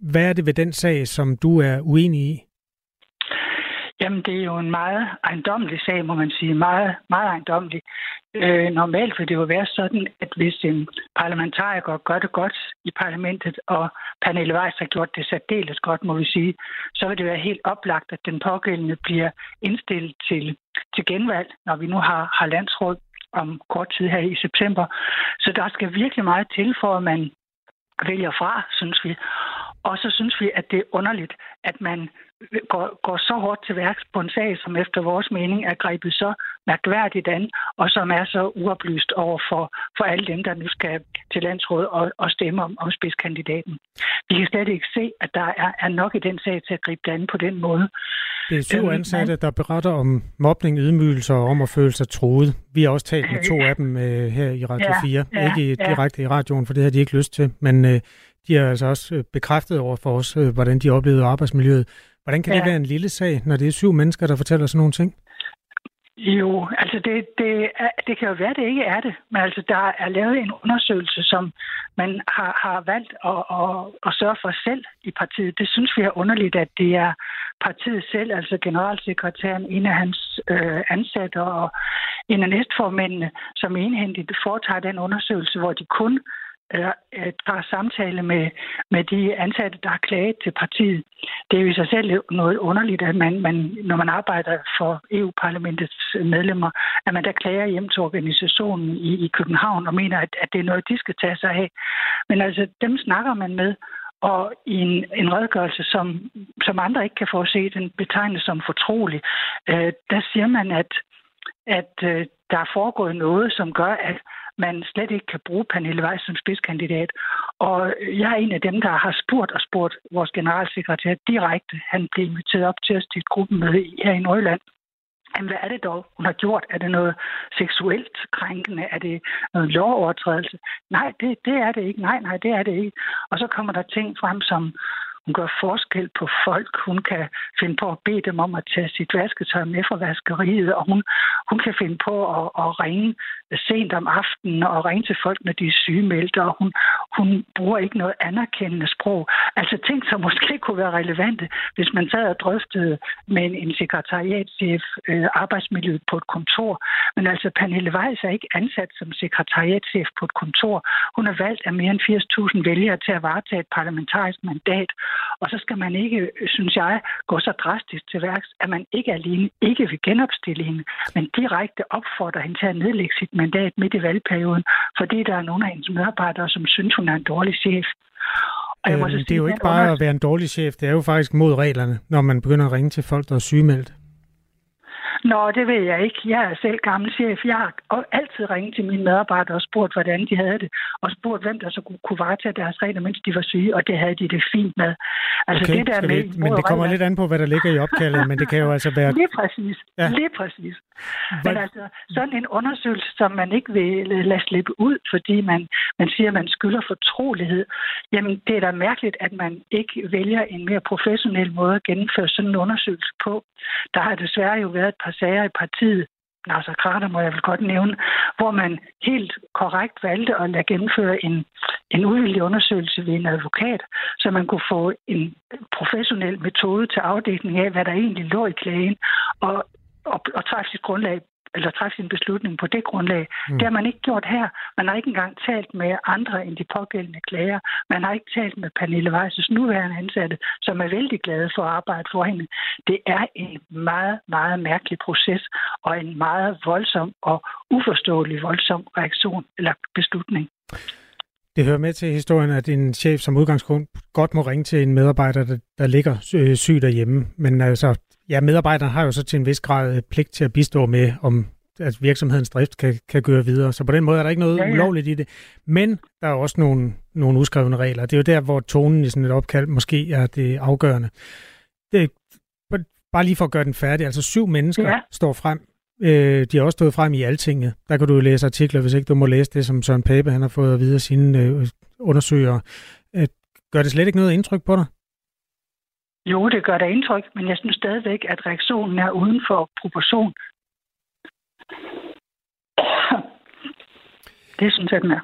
Hvad er det ved den sag, som du er uenig i? Jamen, det er jo en meget ejendommelig sag, må man sige. Meget, meget ejendommelig. Øh, normalt vil det jo være sådan, at hvis en parlamentariker gør det godt i parlamentet, og Pernille Weiss har gjort det særdeles godt, må vi sige, så vil det være helt oplagt, at den pågældende bliver indstillet til, til genvalg, når vi nu har, har landsråd om kort tid her i september. Så der skal virkelig meget til, for at man vælger fra, synes vi. Og så synes vi, at det er underligt, at man går, går så hårdt til værks på en sag, som efter vores mening er grebet så mærkværdigt an, og som er så uoplyst over for, for alle dem, der nu skal til landsråd og, og stemme om, om spidskandidaten. Vi kan slet ikke se, at der er, er nok i den sag til at gribe det an på den måde. Det er syv øhm, ansatte, der beretter om mobning, ydmygelser og om at føle sig troet. Vi har også talt med to af dem øh, her i Radio ja, 4. Ja, ikke ja. direkte i radioen, for det har de ikke lyst til, men øh, de har altså også øh, bekræftet over for os, øh, hvordan de oplevede arbejdsmiljøet. Hvordan kan ja. det være en lille sag, når det er syv mennesker, der fortæller sådan nogle ting? Jo, altså det, det, er, det kan jo være, det ikke er det. Men altså, der er lavet en undersøgelse, som man har, har valgt at, at, at sørge for selv i partiet. Det synes vi er underligt, at det er partiet selv, altså generalsekretæren, en af hans øh, ansatte og en af næstformændene, som enhændigt foretager den undersøgelse, hvor de kun tager samtale med, med de ansatte, der har klaget til partiet. Det er jo i sig selv noget underligt, at man, man når man arbejder for EU-parlamentets medlemmer, at man der klager hjem til organisationen i, i København og mener, at, at det er noget, de skal tage sig af. Men altså, dem snakker man med, og i en, en redegørelse, som, som andre ikke kan få se, den betegnes som fortrolig, øh, der siger man, at, at øh, der er foregået noget, som gør, at man slet ikke kan bruge Pernille Weiss som spidskandidat. Og jeg er en af dem, der har spurgt og spurgt vores generalsekretær direkte. Han blev inviteret op til os til et gruppemøde her i Nordjylland. Jamen, hvad er det dog, hun har gjort? Er det noget seksuelt krænkende? Er det noget lovovertrædelse? Nej, det, det er det ikke. Nej, nej, det er det ikke. Og så kommer der ting frem som hun gør forskel på folk. Hun kan finde på at bede dem om at tage sit vasketøj med fra vaskeriet, og hun, hun kan finde på at, at ringe sent om aftenen og ringe til folk, når de er sygemeldte, og hun, hun bruger ikke noget anerkendende sprog. Altså ting, som måske kunne være relevante, hvis man sad og drøftede med en, en sekretariatschef øh, arbejdsmiljøet på et kontor. Men altså, Pernille Weiss er ikke ansat som sekretariatschef på et kontor. Hun er valgt af mere end 80.000 vælgere til at varetage et parlamentarisk mandat. Og så skal man ikke, synes jeg, gå så drastisk til værks, at man ikke alene ikke vil genopstille hende, men direkte opfordrer hende til at nedlægge sit mandat midt i valgperioden, fordi der er nogle af hendes medarbejdere, som synes, hun er en dårlig chef. Og jeg må øh, det er jo ikke bare at være en dårlig chef, det er jo faktisk mod reglerne, når man begynder at ringe til folk, der er sygemeldt. Nå, det ved jeg ikke. Jeg er selv gammel chef. Jeg har altid ringet til mine medarbejdere og spurgt, hvordan de havde det, og spurgt, hvem der så kunne varetage deres regler, mens de var syge, og det havde de det fint med. Altså, okay, det der med, vi, men det kommer regler... lidt an på, hvad der ligger i opkaldet, men det kan jo *laughs* altså være... Lige præcis. Ja. Lige præcis. Men altså, sådan en undersøgelse, som man ikke vil lade slippe ud, fordi man, man siger, at man skylder fortrolighed, jamen det er da mærkeligt, at man ikke vælger en mere professionel måde at gennemføre sådan en undersøgelse på. Der har desværre jo været et par sager i partiet, Nasser Krater må jeg vel godt nævne, hvor man helt korrekt valgte at lade gennemføre en, en uvildig undersøgelse ved en advokat, så man kunne få en professionel metode til afdækning af, hvad der egentlig lå i klagen, og, og, og træffe sit grundlag eller træffe sin beslutning på det grundlag. Mm. Det har man ikke gjort her. Man har ikke engang talt med andre end de pågældende klager. Man har ikke talt med Pernille Weisses nuværende ansatte, som er vældig glade for at arbejde for hende. Det er en meget, meget mærkelig proces og en meget voldsom og uforståelig voldsom reaktion eller beslutning. Det hører med til historien, at en chef som udgangspunkt godt må ringe til en medarbejder, der, der ligger syg derhjemme. Men altså, Ja, medarbejderne har jo så til en vis grad øh, pligt til at bistå med, om at virksomhedens drift kan, kan gøre videre. Så på den måde er der ikke noget ja, ja. ulovligt i det. Men der er også nogle, nogle uskrevne regler. Det er jo der, hvor tonen i sådan et opkald måske er det afgørende. Det, bare lige for at gøre den færdig. Altså syv mennesker ja. står frem. Øh, de har også stået frem i Altinget. Der kan du læse artikler, hvis ikke du må læse det, som Søren Pape han har fået at vide af sine øh, undersøgere. Øh, gør det slet ikke noget indtryk på dig? Jo, det gør da indtryk, men jeg synes stadigvæk, at reaktionen er uden for proportion. Det synes jeg, den er.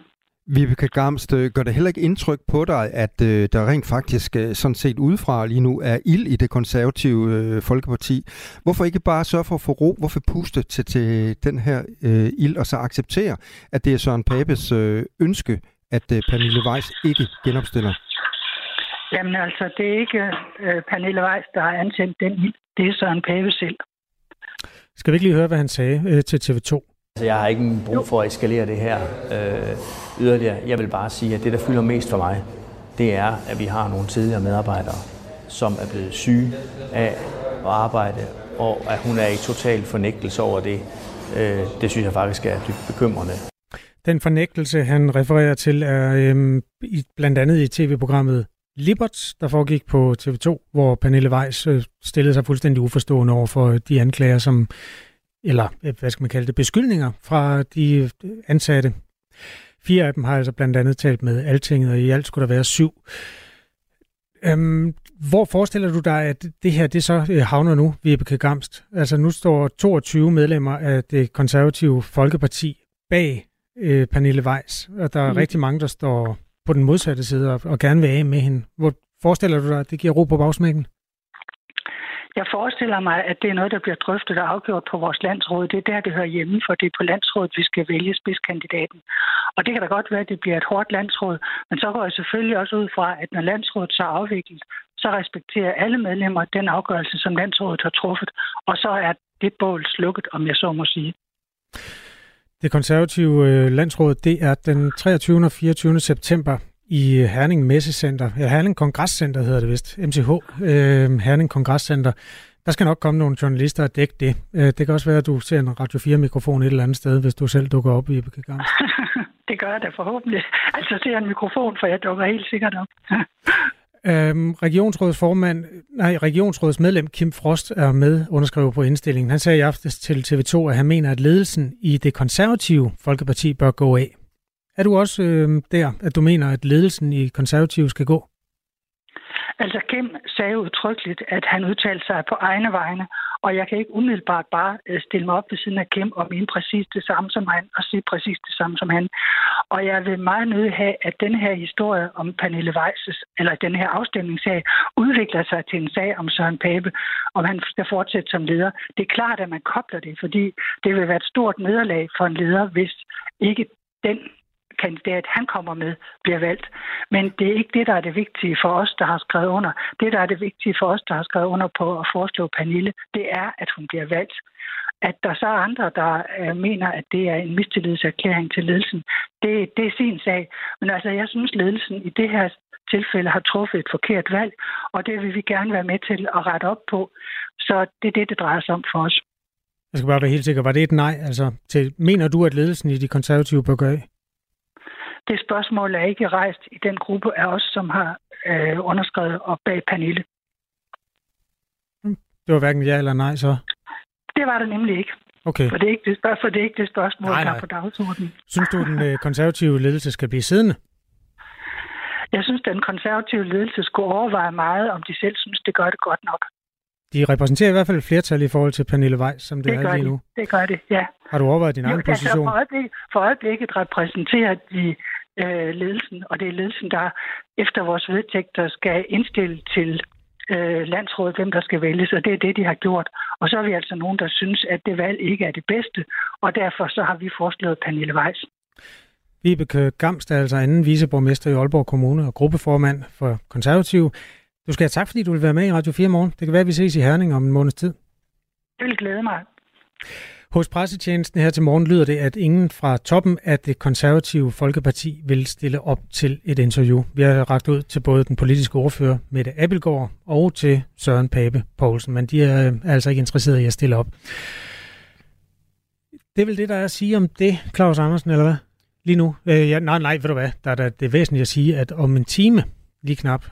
Vibeke Gamst, øh, gør det heller ikke indtryk på dig, at øh, der rent faktisk øh, sådan set udefra lige nu er ild i det konservative øh, Folkeparti? Hvorfor ikke bare sørge for at få ro? Hvorfor puste til, til den her øh, ild og så acceptere, at det er Søren Papes øh, ønske, at øh, Pernille Weiss ikke genopstiller? Jamen altså, det er ikke øh, Pernille Weiss, der har antændt den ild. Det er Søren Pape selv. Skal vi ikke lige høre, hvad han sagde øh, til TV2? Altså, jeg har ikke brug for at eskalere det her øh, yderligere. Jeg vil bare sige, at det, der fylder mest for mig, det er, at vi har nogle tidligere medarbejdere, som er blevet syge af at arbejde, og at hun er i total fornægtelse over det. Øh, det synes jeg faktisk er dybt bekymrende. Den fornægtelse, han refererer til, er øhm, i, blandt andet i tv-programmet Libert, der foregik på TV2, hvor Pernille Weiss øh, stillede sig fuldstændig uforstående over for de anklager, som, eller øh, hvad skal man kalde det, beskyldninger fra de ansatte. Fire af dem har altså blandt andet talt med Altinget, og i alt skulle der være syv. Øhm, hvor forestiller du dig, at det her det så øh, havner nu, Vibeke Gamst? Altså nu står 22 medlemmer af det konservative Folkeparti bag øh, Pernille Weiss, og der er mm. rigtig mange, der står på den modsatte side og, og gerne vil af med hende. Hvor forestiller du dig, at det giver ro på bagsmækken? Jeg forestiller mig, at det er noget, der bliver drøftet og afgjort på vores landsråd. Det er der, det hører hjemme, for det er på landsrådet, vi skal vælge spidskandidaten. Og det kan da godt være, at det bliver et hårdt landsråd, men så går jeg selvfølgelig også ud fra, at når landsrådet så er afviklet, så respekterer alle medlemmer den afgørelse, som landsrådet har truffet, og så er det bål slukket, om jeg så må sige. Det konservative øh, landsråd, det er den 23. og 24. september i øh, Herning Messecenter. Ja, Herning Kongresscenter hedder det vist. MCH, øh, Herning Kongresscenter. Der skal nok komme nogle journalister og dække det. Øh, det kan også være, at du ser en Radio 4-mikrofon et eller andet sted, hvis du selv dukker op i Gang. *laughs* det gør jeg da forhåbentlig. Altså ser en mikrofon, for jeg dukker helt sikkert op. *laughs* Øhm, regionsrådsformand, nej, regionsrådsmedlem Kim Frost er med underskriver på indstillingen. Han sagde i aftes til TV2, at han mener, at ledelsen i det konservative Folkeparti bør gå af. Er du også øh, der, at du mener, at ledelsen i konservative skal gå? Altså Kim sagde udtrykkeligt, at han udtalte sig på egne vegne, og jeg kan ikke umiddelbart bare øh, stille mig op ved siden af Kim og mene præcis det samme som han, og sige præcis det samme som han. Og jeg vil meget nødig have, at den her historie om Pernille Weisses, eller den her afstemningssag, udvikler sig til en sag om Søren Pape, om han skal fortsætte som leder. Det er klart, at man kobler det, fordi det vil være et stort nederlag for en leder, hvis ikke den kandidat, han kommer med, bliver valgt. Men det er ikke det, der er det vigtige for os, der har skrevet under. Det, der er det vigtige for os, der har skrevet under på at foreslå Pernille, det er, at hun bliver valgt. At der så er andre, der øh, mener, at det er en mistillidserklæring til ledelsen, det, det er sin sag. Men altså, jeg synes, ledelsen i det her tilfælde har truffet et forkert valg, og det vil vi gerne være med til at rette op på. Så det er det, det drejer sig om for os. Jeg skal bare være helt sikker. Var det et nej? Altså, til, mener du, at ledelsen i de konservative bør gøre det spørgsmål er ikke rejst i den gruppe af os, som har øh, underskrevet og bag Pernille. Det var hverken ja eller nej, så? Det var det nemlig ikke. Okay. For det er ikke det, spørgsmål, for det, er ikke det spørgsmål, nej, nej. der er på dagsordenen. Synes du, den øh, konservative ledelse skal blive siddende? Jeg synes, den konservative ledelse skulle overveje meget, om de selv synes, det gør det godt nok. de repræsenterer i hvert fald et flertal i forhold til Pernille Weiss, som det, det er lige nu. De. Det gør det, ja. Har du overvejet din jo, egen altså, position? For øjeblikket, for øjeblikket repræsenterer de øh, ledelsen, og det er ledelsen, der efter vores vedtægter skal indstille til øh, landsrådet, hvem der skal vælges, og det er det, de har gjort. Og så er vi altså nogen, der synes, at det valg ikke er det bedste, og derfor så har vi foreslået Pernille Weiss. Vibeke Gamst er altså anden viceborgmester i Aalborg Kommune og gruppeformand for Konservativ. Du skal have tak, fordi du vil være med i Radio 4 morgen. Det kan være, at vi ses i Herning om en måneds tid. Det vil glæde mig. Hos pressetjenesten her til morgen lyder det, at ingen fra toppen af det konservative Folkeparti vil stille op til et interview. Vi har ragt ud til både den politiske ordfører Mette Appelgaard og til Søren Pape Poulsen, men de øh, er altså ikke interesserede i at stille op. Det er vel det, der er at sige om det, Claus Andersen, eller hvad? Lige nu? Øh, ja, nej, nej, ved du hvad? Der er da det væsentlige at sige, at om en time, lige knap 8.34,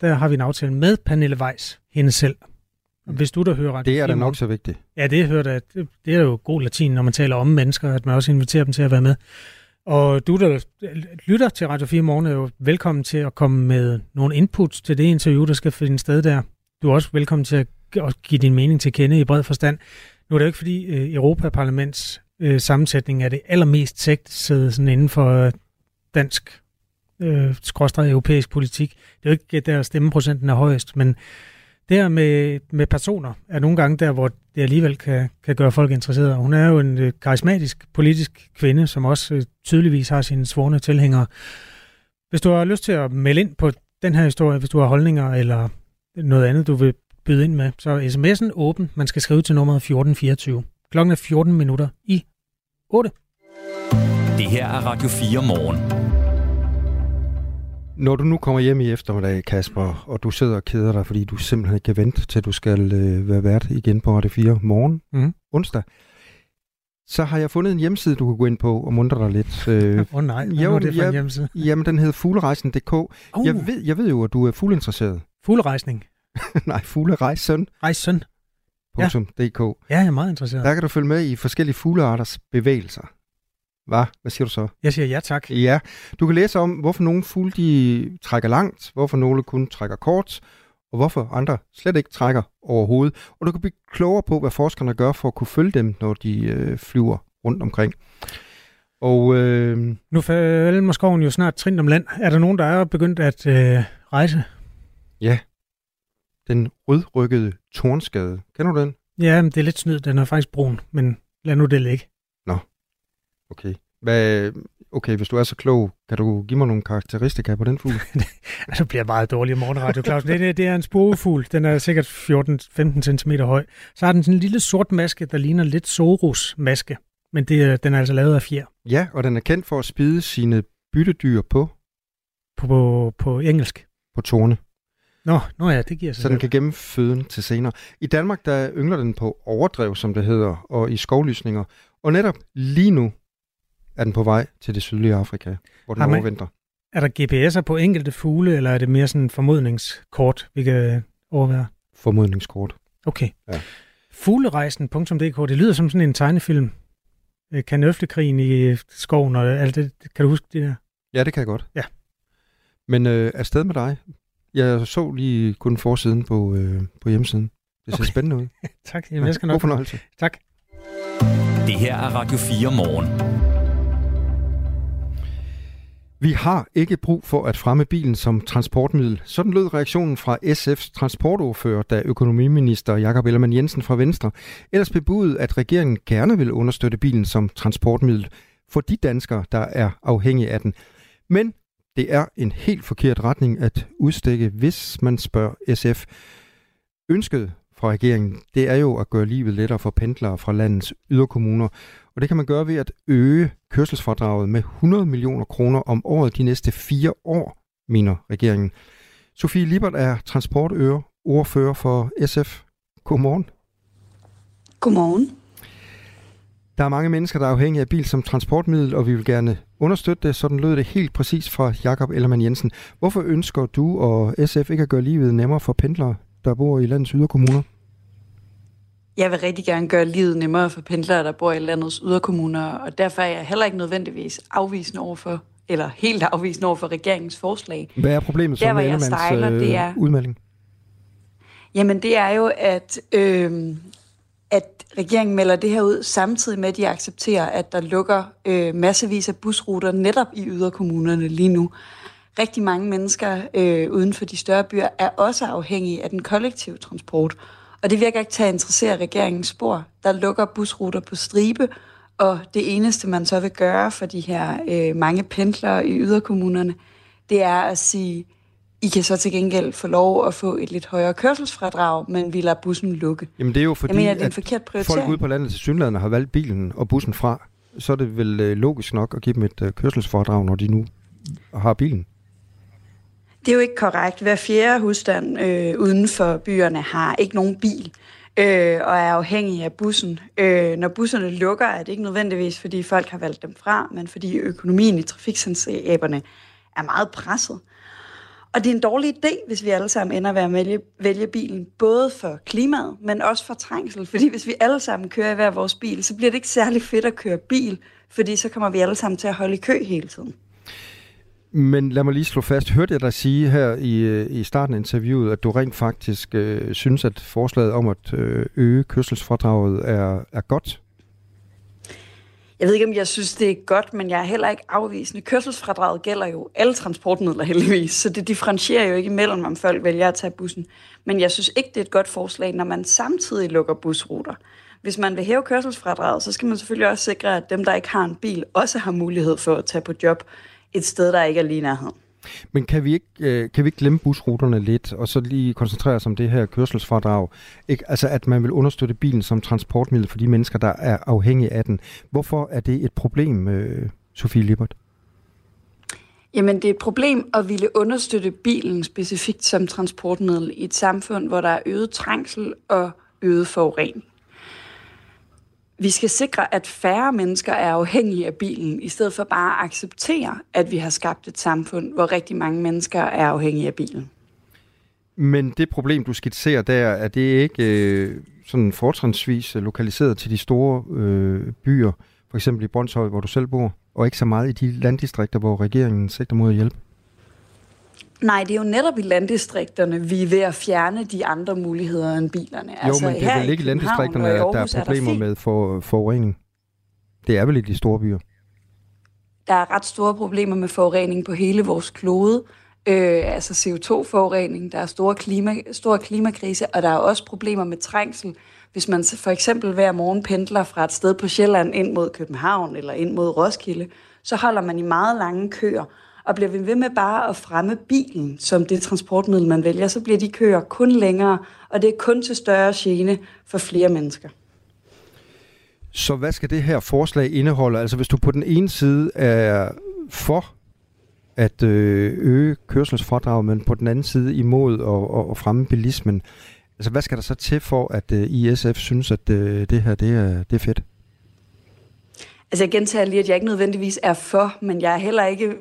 der har vi en aftale med Pernille Weiss, hende selv. Hvis du der hører Radio Det er da 4 nok så vigtigt. Ja, det, hører da, det, det er jo god latin, når man taler om mennesker, at man også inviterer dem til at være med. Og du, der lytter til Radio 4 Morgen, er jo velkommen til at komme med nogle inputs til det interview, der skal finde sted der. Du er også velkommen til at give din mening til kende i bred forstand. Nu er det jo ikke, fordi øh, Europaparlaments øh, sammensætning er det allermest sægtet sådan inden for øh, dansk øh, skråstrej europæisk politik. Det er jo ikke der stemmeprocenten er højest, men der med, med personer er nogle gange der, hvor det alligevel kan, kan gøre folk interesserede. Hun er jo en øh, karismatisk politisk kvinde, som også øh, tydeligvis har sine svorne tilhængere. Hvis du har lyst til at melde ind på den her historie, hvis du har holdninger eller noget andet, du vil byde ind med, så er sms'en åben. Man skal skrive til nummeret 1424. Klokken er 14 minutter i 8. Det her er Radio 4 morgen. Når du nu kommer hjem i eftermiddag, Kasper, og du sidder og keder dig, fordi du simpelthen ikke kan vente til du skal øh, være vært igen på Radio 4 morgen, mm. onsdag, så har jeg fundet en hjemmeside, du kan gå ind på og mundre dig lidt. *laughs* Åh øh, oh, nej, hvad jo, er det for en hjemmeside? Jamen, den hedder fuglerejsen.dk. Uh. Jeg, ved, jeg ved jo, at du er fugleinteresseret. Fuglerejsning? *laughs* nej, fuglerejsen. Rejsen. Ja. .dk. Ja, jeg er meget interesseret. Der kan du følge med i forskellige fuglearters bevægelser. Hvad? Hvad siger du så? Jeg siger ja tak. Ja. Du kan læse om, hvorfor nogle fugle de trækker langt, hvorfor nogle kun trækker kort, og hvorfor andre slet ikke trækker overhovedet. Og du kan blive klogere på, hvad forskerne gør for at kunne følge dem, når de øh, flyver rundt omkring. Og øh, nu falder skoven jo snart trin om land. Er der nogen, der er begyndt at øh, rejse? Ja. Den rødrykkede tornskade. Kender du den? Ja, men det er lidt snyd. Den er faktisk brun, men lad nu det ligge. Okay. Hvad, okay, hvis du er så klog, kan du give mig nogle karakteristika på den fugl? *laughs* altså bliver meget dårlig morgenradio, Claus. Det, det er en spurvefugl. Den er sikkert 14-15 cm høj. Så har den sådan en lille sort maske, der ligner lidt Soros maske. Men det, den er altså lavet af fjer. Ja, og den er kendt for at spide sine byttedyr på? På, på, på engelsk. På torne. Nå, nå ja, det giver sig Så den kan gemme føden til senere. I Danmark, der yngler den på overdrev, som det hedder, og i skovlysninger. Og netop lige nu er den på vej til det sydlige Afrika, hvor den overvinter. Er der GPS'er på enkelte fugle, eller er det mere sådan formodningskort, vi kan overvære? Formodningskort. Okay. Ja. Fuglerejsen.dk, det lyder som sådan en tegnefilm. Kanøflekrigen i skoven og alt det. Kan du huske det der? Ja, det kan jeg godt. Ja. Men øh, afsted med dig. Jeg så lige kun forsiden på, øh, på hjemmesiden. Det ser okay. spændende ud. *laughs* tak. Jamen, jeg skal nok. God fornøjelse. Tak. Det her er Radio 4 morgen. Vi har ikke brug for at fremme bilen som transportmiddel. Sådan lød reaktionen fra SF's transportordfører, da økonomiminister Jakob Ellemann Jensen fra Venstre ellers bebudede, at regeringen gerne vil understøtte bilen som transportmiddel for de danskere, der er afhængige af den. Men det er en helt forkert retning at udstikke, hvis man spørger SF. Ønsket fra regeringen, det er jo at gøre livet lettere for pendlere fra landets yderkommuner. Og det kan man gøre ved at øge kørselsfradraget med 100 millioner kroner om året de næste fire år, mener regeringen. Sofie Libert er transportøre, ordfører for SF. Godmorgen. Godmorgen. Der er mange mennesker, der er afhængige af bil som transportmiddel, og vi vil gerne understøtte det. Sådan lød det helt præcis fra Jakob Ellermann Jensen. Hvorfor ønsker du og SF ikke at gøre livet nemmere for pendlere, der bor i landets yderkommuner? Jeg vil rigtig gerne gøre livet nemmere for pendlere, der bor i landets yderkommuner, og derfor er jeg heller ikke nødvendigvis afvisende overfor, eller helt afvisende over for regeringens forslag. Hvad er problemet så Der, med Ellemanns stejler, det øh, er, udmelding? Jamen det er jo, at, øh, at regeringen melder det her ud, samtidig med, at de accepterer, at der lukker øh, massevis af busruter netop i yderkommunerne lige nu. Rigtig mange mennesker øh, uden for de større byer er også afhængige af den kollektive transport. Og det virker ikke til at interessere regeringens spor. Der lukker busruter på stribe, og det eneste, man så vil gøre for de her øh, mange pendlere i yderkommunerne, det er at sige, I kan så til gengæld få lov at få et lidt højere kørselsfradrag, men vi lader bussen lukke. Jamen det er jo fordi, Jeg mener, det er en forkert at folk prioritering. ude på landet til Sydlandet har valgt bilen og bussen fra. Så er det vel øh, logisk nok at give dem et øh, kørselsforedrag, når de nu har bilen. Det er jo ikke korrekt. Hver fjerde husstand øh, uden for byerne har ikke nogen bil øh, og er afhængig af bussen. Øh, når busserne lukker, er det ikke nødvendigvis, fordi folk har valgt dem fra, men fordi økonomien i trafikselskaberne er meget presset. Og det er en dårlig idé, hvis vi alle sammen ender ved at vælge, vælge bilen, både for klimaet, men også for trængsel. Fordi hvis vi alle sammen kører i hver vores bil, så bliver det ikke særlig fedt at køre bil, fordi så kommer vi alle sammen til at holde i kø hele tiden. Men lad mig lige slå fast. Hørte jeg dig sige her i, øh, i starten af interviewet, at du rent faktisk øh, synes, at forslaget om at øh, øge kørselsfradraget er, er godt? Jeg ved ikke, om jeg synes, det er godt, men jeg er heller ikke afvisende. Kørselsfradraget gælder jo alle transportmidler *laughs* heldigvis, så det differentierer jo ikke imellem, om folk vælger at tage bussen. Men jeg synes ikke, det er et godt forslag, når man samtidig lukker busruter. Hvis man vil hæve kørselsfradraget, så skal man selvfølgelig også sikre, at dem, der ikke har en bil, også har mulighed for at tage på job et sted, der ikke er lige i nærheden. Men kan vi ikke, øh, kan vi ikke glemme busruterne lidt, og så lige koncentrere os om det her kørselsfradrag? Ikke? Altså, at man vil understøtte bilen som transportmiddel for de mennesker, der er afhængige af den. Hvorfor er det et problem, øh, Sofie Lippert? Jamen, det er et problem at ville understøtte bilen specifikt som transportmiddel i et samfund, hvor der er øget trængsel og øget forurening. Vi skal sikre, at færre mennesker er afhængige af bilen, i stedet for bare at acceptere, at vi har skabt et samfund, hvor rigtig mange mennesker er afhængige af bilen. Men det problem, du skitserer der, er det ikke øh, sådan fortrinsvis lokaliseret til de store øh, byer, for eksempel i Brøndshøj, hvor du selv bor, og ikke så meget i de landdistrikter, hvor regeringen sigter mod at hjælpe? Nej, det er jo netop i landdistrikterne, vi er ved at fjerne de andre muligheder end bilerne. Jo, altså, men det er vel ikke i landdistrikterne, at der er problemer med for, forurening? Det er vel i de store byer? Der er ret store problemer med forurening på hele vores klode. Øh, altså CO2-forurening, der er store klima, stor klimakrise, og der er også problemer med trængsel. Hvis man for eksempel hver morgen pendler fra et sted på Sjælland ind mod København eller ind mod Roskilde, så holder man i meget lange køer. Og bliver vi ved med bare at fremme bilen som det transportmiddel, man vælger, så bliver de køer kun længere, og det er kun til større gene for flere mennesker. Så hvad skal det her forslag indeholde? Altså hvis du på den ene side er for at øh, øge kørselsfradraget, men på den anden side imod at, at fremme bilismen, altså hvad skal der så til for, at øh, ISF synes, at øh, det her det er, det er fedt? Altså jeg gentager lige, at jeg ikke nødvendigvis er for, men jeg er heller ikke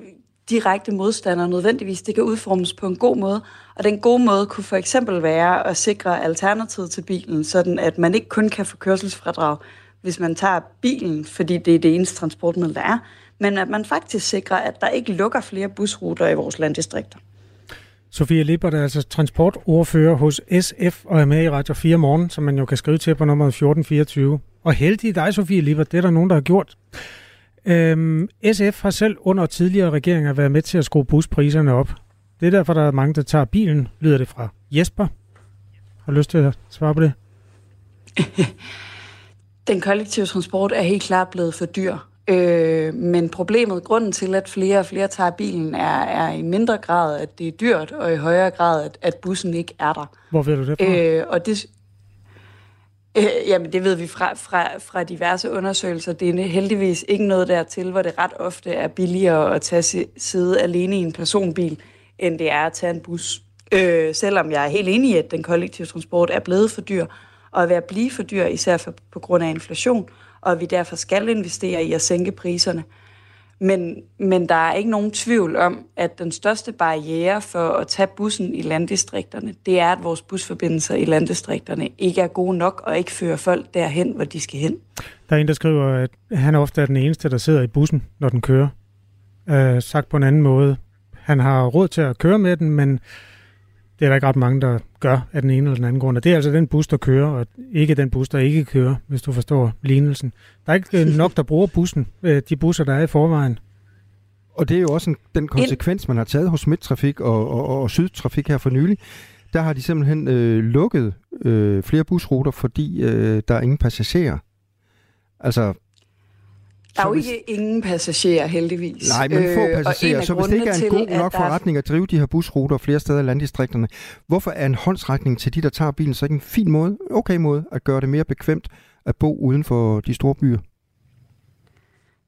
direkte modstander nødvendigvis. Det kan udformes på en god måde, og den gode måde kunne for eksempel være at sikre alternativet til bilen, sådan at man ikke kun kan få kørselsfradrag, hvis man tager bilen, fordi det er det eneste transportmiddel, der er, men at man faktisk sikrer, at der ikke lukker flere busruter i vores landdistrikter. Sofie Lippert er altså transportordfører hos SF og er med i Radio 4 morgen, som man jo kan skrive til på nummer 1424. Og heldig dig, Sofie Lippert, det er der nogen, der har gjort. Øhm, SF har selv under tidligere regeringer været med til at skrue buspriserne op. Det er derfor, der er mange, der tager bilen, lyder det fra Jesper. Har du lyst til at svare på det? *laughs* Den kollektive transport er helt klart blevet for dyr. Øh, men problemet, grunden til, at flere og flere tager bilen, er, er i mindre grad, at det er dyrt, og i højere grad, at, at bussen ikke er der. Hvor ved du det fra? Øh, og det, øh, jamen, det ved vi fra, fra, fra diverse undersøgelser. Det er heldigvis ikke noget dertil, hvor det ret ofte er billigere at tage sidde alene i en personbil, end det er at tage en bus. Øh, selvom jeg er helt enig i, at den kollektive transport er blevet for dyr, og er ved at blive for dyr, især for, på grund af inflation, og at vi derfor skal investere i at sænke priserne. Men, men der er ikke nogen tvivl om, at den største barriere for at tage bussen i landdistrikterne, det er, at vores busforbindelser i landdistrikterne ikke er gode nok og ikke fører folk derhen, hvor de skal hen. Der er en, der skriver, at han ofte er den eneste, der sidder i bussen, når den kører. Øh, sagt på en anden måde. Han har råd til at køre med den, men det er der ikke ret mange, der gør af den ene eller den anden grund. Og det er altså den bus, der kører, og ikke den bus, der ikke kører, hvis du forstår lignelsen. Der er ikke øh, nok, der bruger bussen, øh, de busser, der er i forvejen. Og det er jo også en, den konsekvens, man har taget hos Midtrafik og, og, og Sydtrafik her for nylig. Der har de simpelthen øh, lukket øh, flere busruter, fordi øh, der er ingen passagerer. Altså, der er jo ikke ingen passagerer, heldigvis. Nej, men få Øh, passagerer. Så hvis det ikke er en god nok forretning at drive de her busruter flere steder i landdistrikterne, hvorfor er en håndsrækning til de, der tager bilen, så ikke en fin måde, okay måde, at gøre det mere bekvemt at bo uden for de store byer?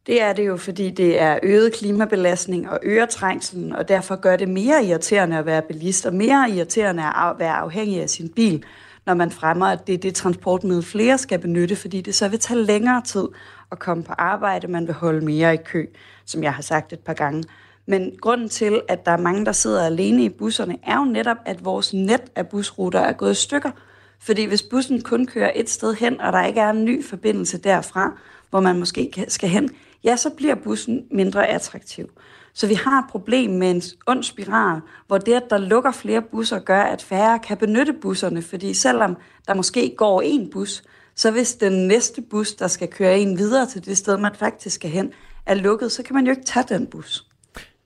Det er det jo, fordi det er øget klimabelastning og øger trængselen, og derfor gør det mere irriterende at være bilist, og mere irriterende at være afhængig af sin bil, når man fremmer, at det er det transportmiddel, flere skal benytte, fordi det så vil tage længere tid at komme på arbejde, man vil holde mere i kø, som jeg har sagt et par gange. Men grunden til, at der er mange, der sidder alene i busserne, er jo netop, at vores net af busruter er gået i stykker. Fordi hvis bussen kun kører et sted hen, og der ikke er en ny forbindelse derfra, hvor man måske skal hen, ja, så bliver bussen mindre attraktiv. Så vi har et problem med en ond spiral, hvor det, at der lukker flere busser, gør, at færre kan benytte busserne. Fordi selvom der måske går en bus, så hvis den næste bus, der skal køre en videre til det sted, man faktisk skal hen, er lukket, så kan man jo ikke tage den bus.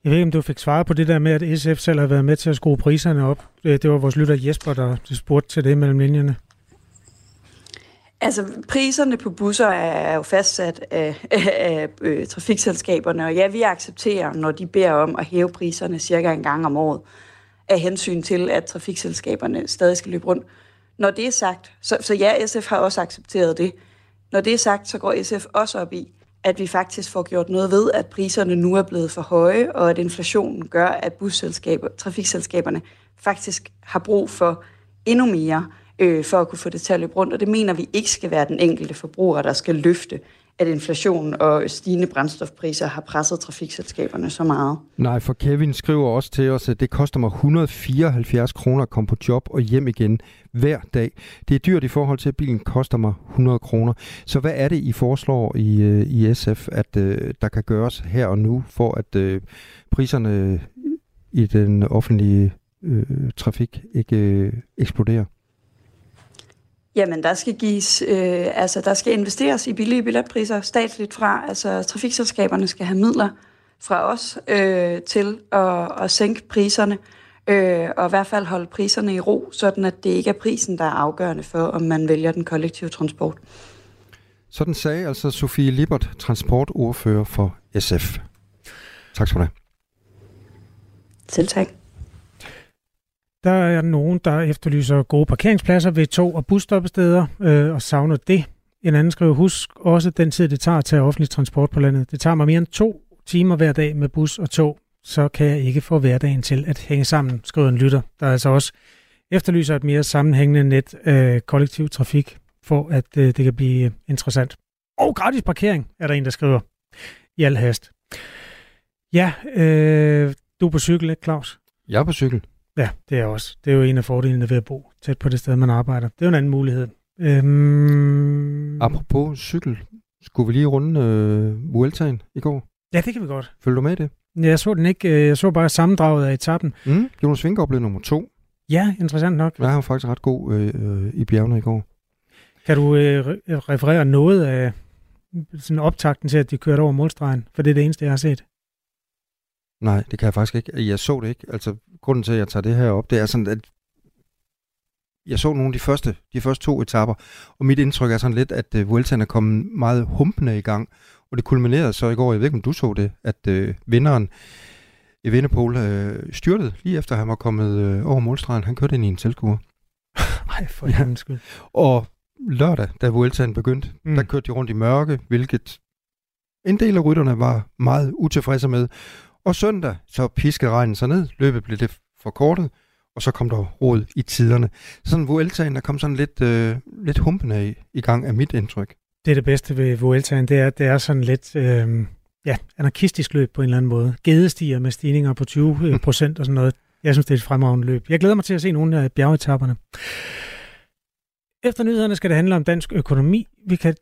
Jeg ved ikke, om du fik svaret på det der med, at SF selv har været med til at skrue priserne op. Øh, Det var vores lytter Jesper, der spurgte til det mellem linjerne. Altså, priserne på busser er jo fastsat af, af, af øh, trafikselskaberne, og ja, vi accepterer, når de beder om at hæve priserne cirka en gang om året, af hensyn til, at trafikselskaberne stadig skal løbe rundt. Når det er sagt, så, så ja, SF har også accepteret det. Når det er sagt, så går SF også op i, at vi faktisk får gjort noget ved, at priserne nu er blevet for høje, og at inflationen gør, at busselskaber, trafikselskaberne faktisk har brug for endnu mere øh, for at kunne få det til at løbe rundt. Og det mener vi ikke skal være den enkelte forbruger, der skal løfte, at inflation og stigende brændstofpriser har presset trafikselskaberne så meget. Nej, for Kevin skriver også til os, at det koster mig 174 kroner at komme på job og hjem igen hver dag. Det er dyrt i forhold til, at bilen koster mig 100 kroner. Så hvad er det, I foreslår i, øh, i SF, at øh, der kan gøres her og nu, for at øh, priserne i den offentlige øh, trafik ikke øh, eksploderer? Jamen, der skal gives, øh, altså der skal investeres i billige billetpriser statsligt fra. Altså, trafikselskaberne skal have midler fra os øh, til at, at sænke priserne, øh, og i hvert fald holde priserne i ro, sådan at det ikke er prisen, der er afgørende for, om man vælger den kollektive transport. Sådan sagde altså Sofie Lippert, transportordfører for SF. Tak skal du have. Selv tak. Der er nogen, der efterlyser gode parkeringspladser ved tog- og busstoppesteder øh, og savner det. En anden skriver, husk også den tid, det tager at tage offentlig transport på landet. Det tager mig mere end to timer hver dag med bus og tog, så kan jeg ikke få hverdagen til at hænge sammen, skriver en lytter. Der er altså også efterlyser et mere sammenhængende net af kollektiv trafik, for at øh, det kan blive interessant. Og gratis parkering, er der en, der skriver i al hast. Ja, øh, du er på cykel, ikke Claus? Jeg er på cykel. Ja, det er også. Det er jo en af fordelene ved at bo tæt på det sted, man arbejder. Det er jo en anden mulighed. Øhm... Apropos cykel, skulle vi lige runde øh, Vueltaen i går? Ja, det kan vi godt. Følger du med i det? Ja, Jeg så den ikke. øh, Jeg så bare sammendraget af etappen. Mm. Jonas Vingegaard blev nummer to. Ja, interessant nok. Jeg var faktisk ret god øh, øh, i bjergene i går. Kan du øh, re- referere noget af sådan optakten til, at de kørte over målstregen? For det er det eneste, jeg har set. Nej, det kan jeg faktisk ikke. Jeg så det ikke. Altså, grunden til, at jeg tager det her op, det er sådan, at jeg så nogle af de første, de første to etapper, og mit indtryk er sådan lidt, at uh, Vueltaen er kommet meget humpende i gang, og det kulminerede så i går, jeg ved ikke, om du så det, at uh, vinderen, Evenepoel, uh, styrtede lige efter, han var kommet uh, over målstregen. Han kørte ind i en tilskuer. Nej, for ja. skyld. Og lørdag, da Vueltaen begyndte, mm. der kørte de rundt i mørke, hvilket en del af rytterne var meget utilfredse med. Og søndag, så piskede regnen sig ned, løbet blev lidt forkortet, og så kom der råd i tiderne. Sådan Vueltaen, der kom sådan lidt, øh, lidt humpende i, i gang af mit indtryk. Det er det bedste ved Vueltaen, det er, at det er sådan lidt øh, ja, anarkistisk løb på en eller anden måde. Gedestiger med stigninger på 20 procent og sådan noget. Jeg synes, det er et fremragende løb. Jeg glæder mig til at se nogle af bjergetapperne. Efter nyhederne skal det handle om dansk økonomi. Vi kan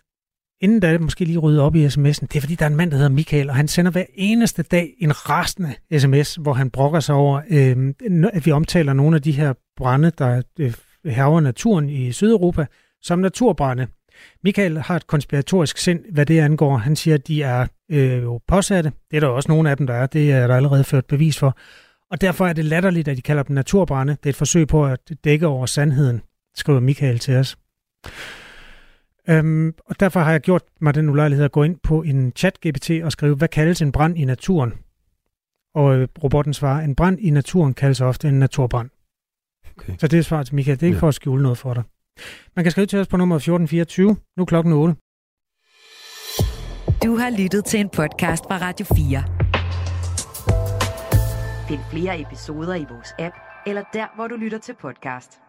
inden da måske lige rydde op i sms'en. Det er fordi, der er en mand, der hedder Michael, og han sender hver eneste dag en rastende sms, hvor han brokker sig over, øh, at vi omtaler nogle af de her brænde, der øh, herver naturen i Sydeuropa, som naturbrænde. Michael har et konspiratorisk sind, hvad det angår. Han siger, at de er øh, jo påsatte. Det er der også nogle af dem, der er. Det er der allerede ført bevis for. Og derfor er det latterligt, at de kalder dem naturbrænde. Det er et forsøg på at dække over sandheden, skriver Michael til os. Øhm, og derfor har jeg gjort mig den ulejlighed at gå ind på en chat-GPT og skrive, hvad kaldes en brand i naturen? Og øh, robotten svarer, en brand i naturen kaldes ofte en naturbrand. Okay. Så det er svaret til Michael. Det er ikke ja. for at skjule noget for dig. Man kan skrive til os på nummer 1424. Nu er klokken 8. Du har lyttet til en podcast fra Radio 4. Find flere episoder i vores app, eller der, hvor du lytter til podcast.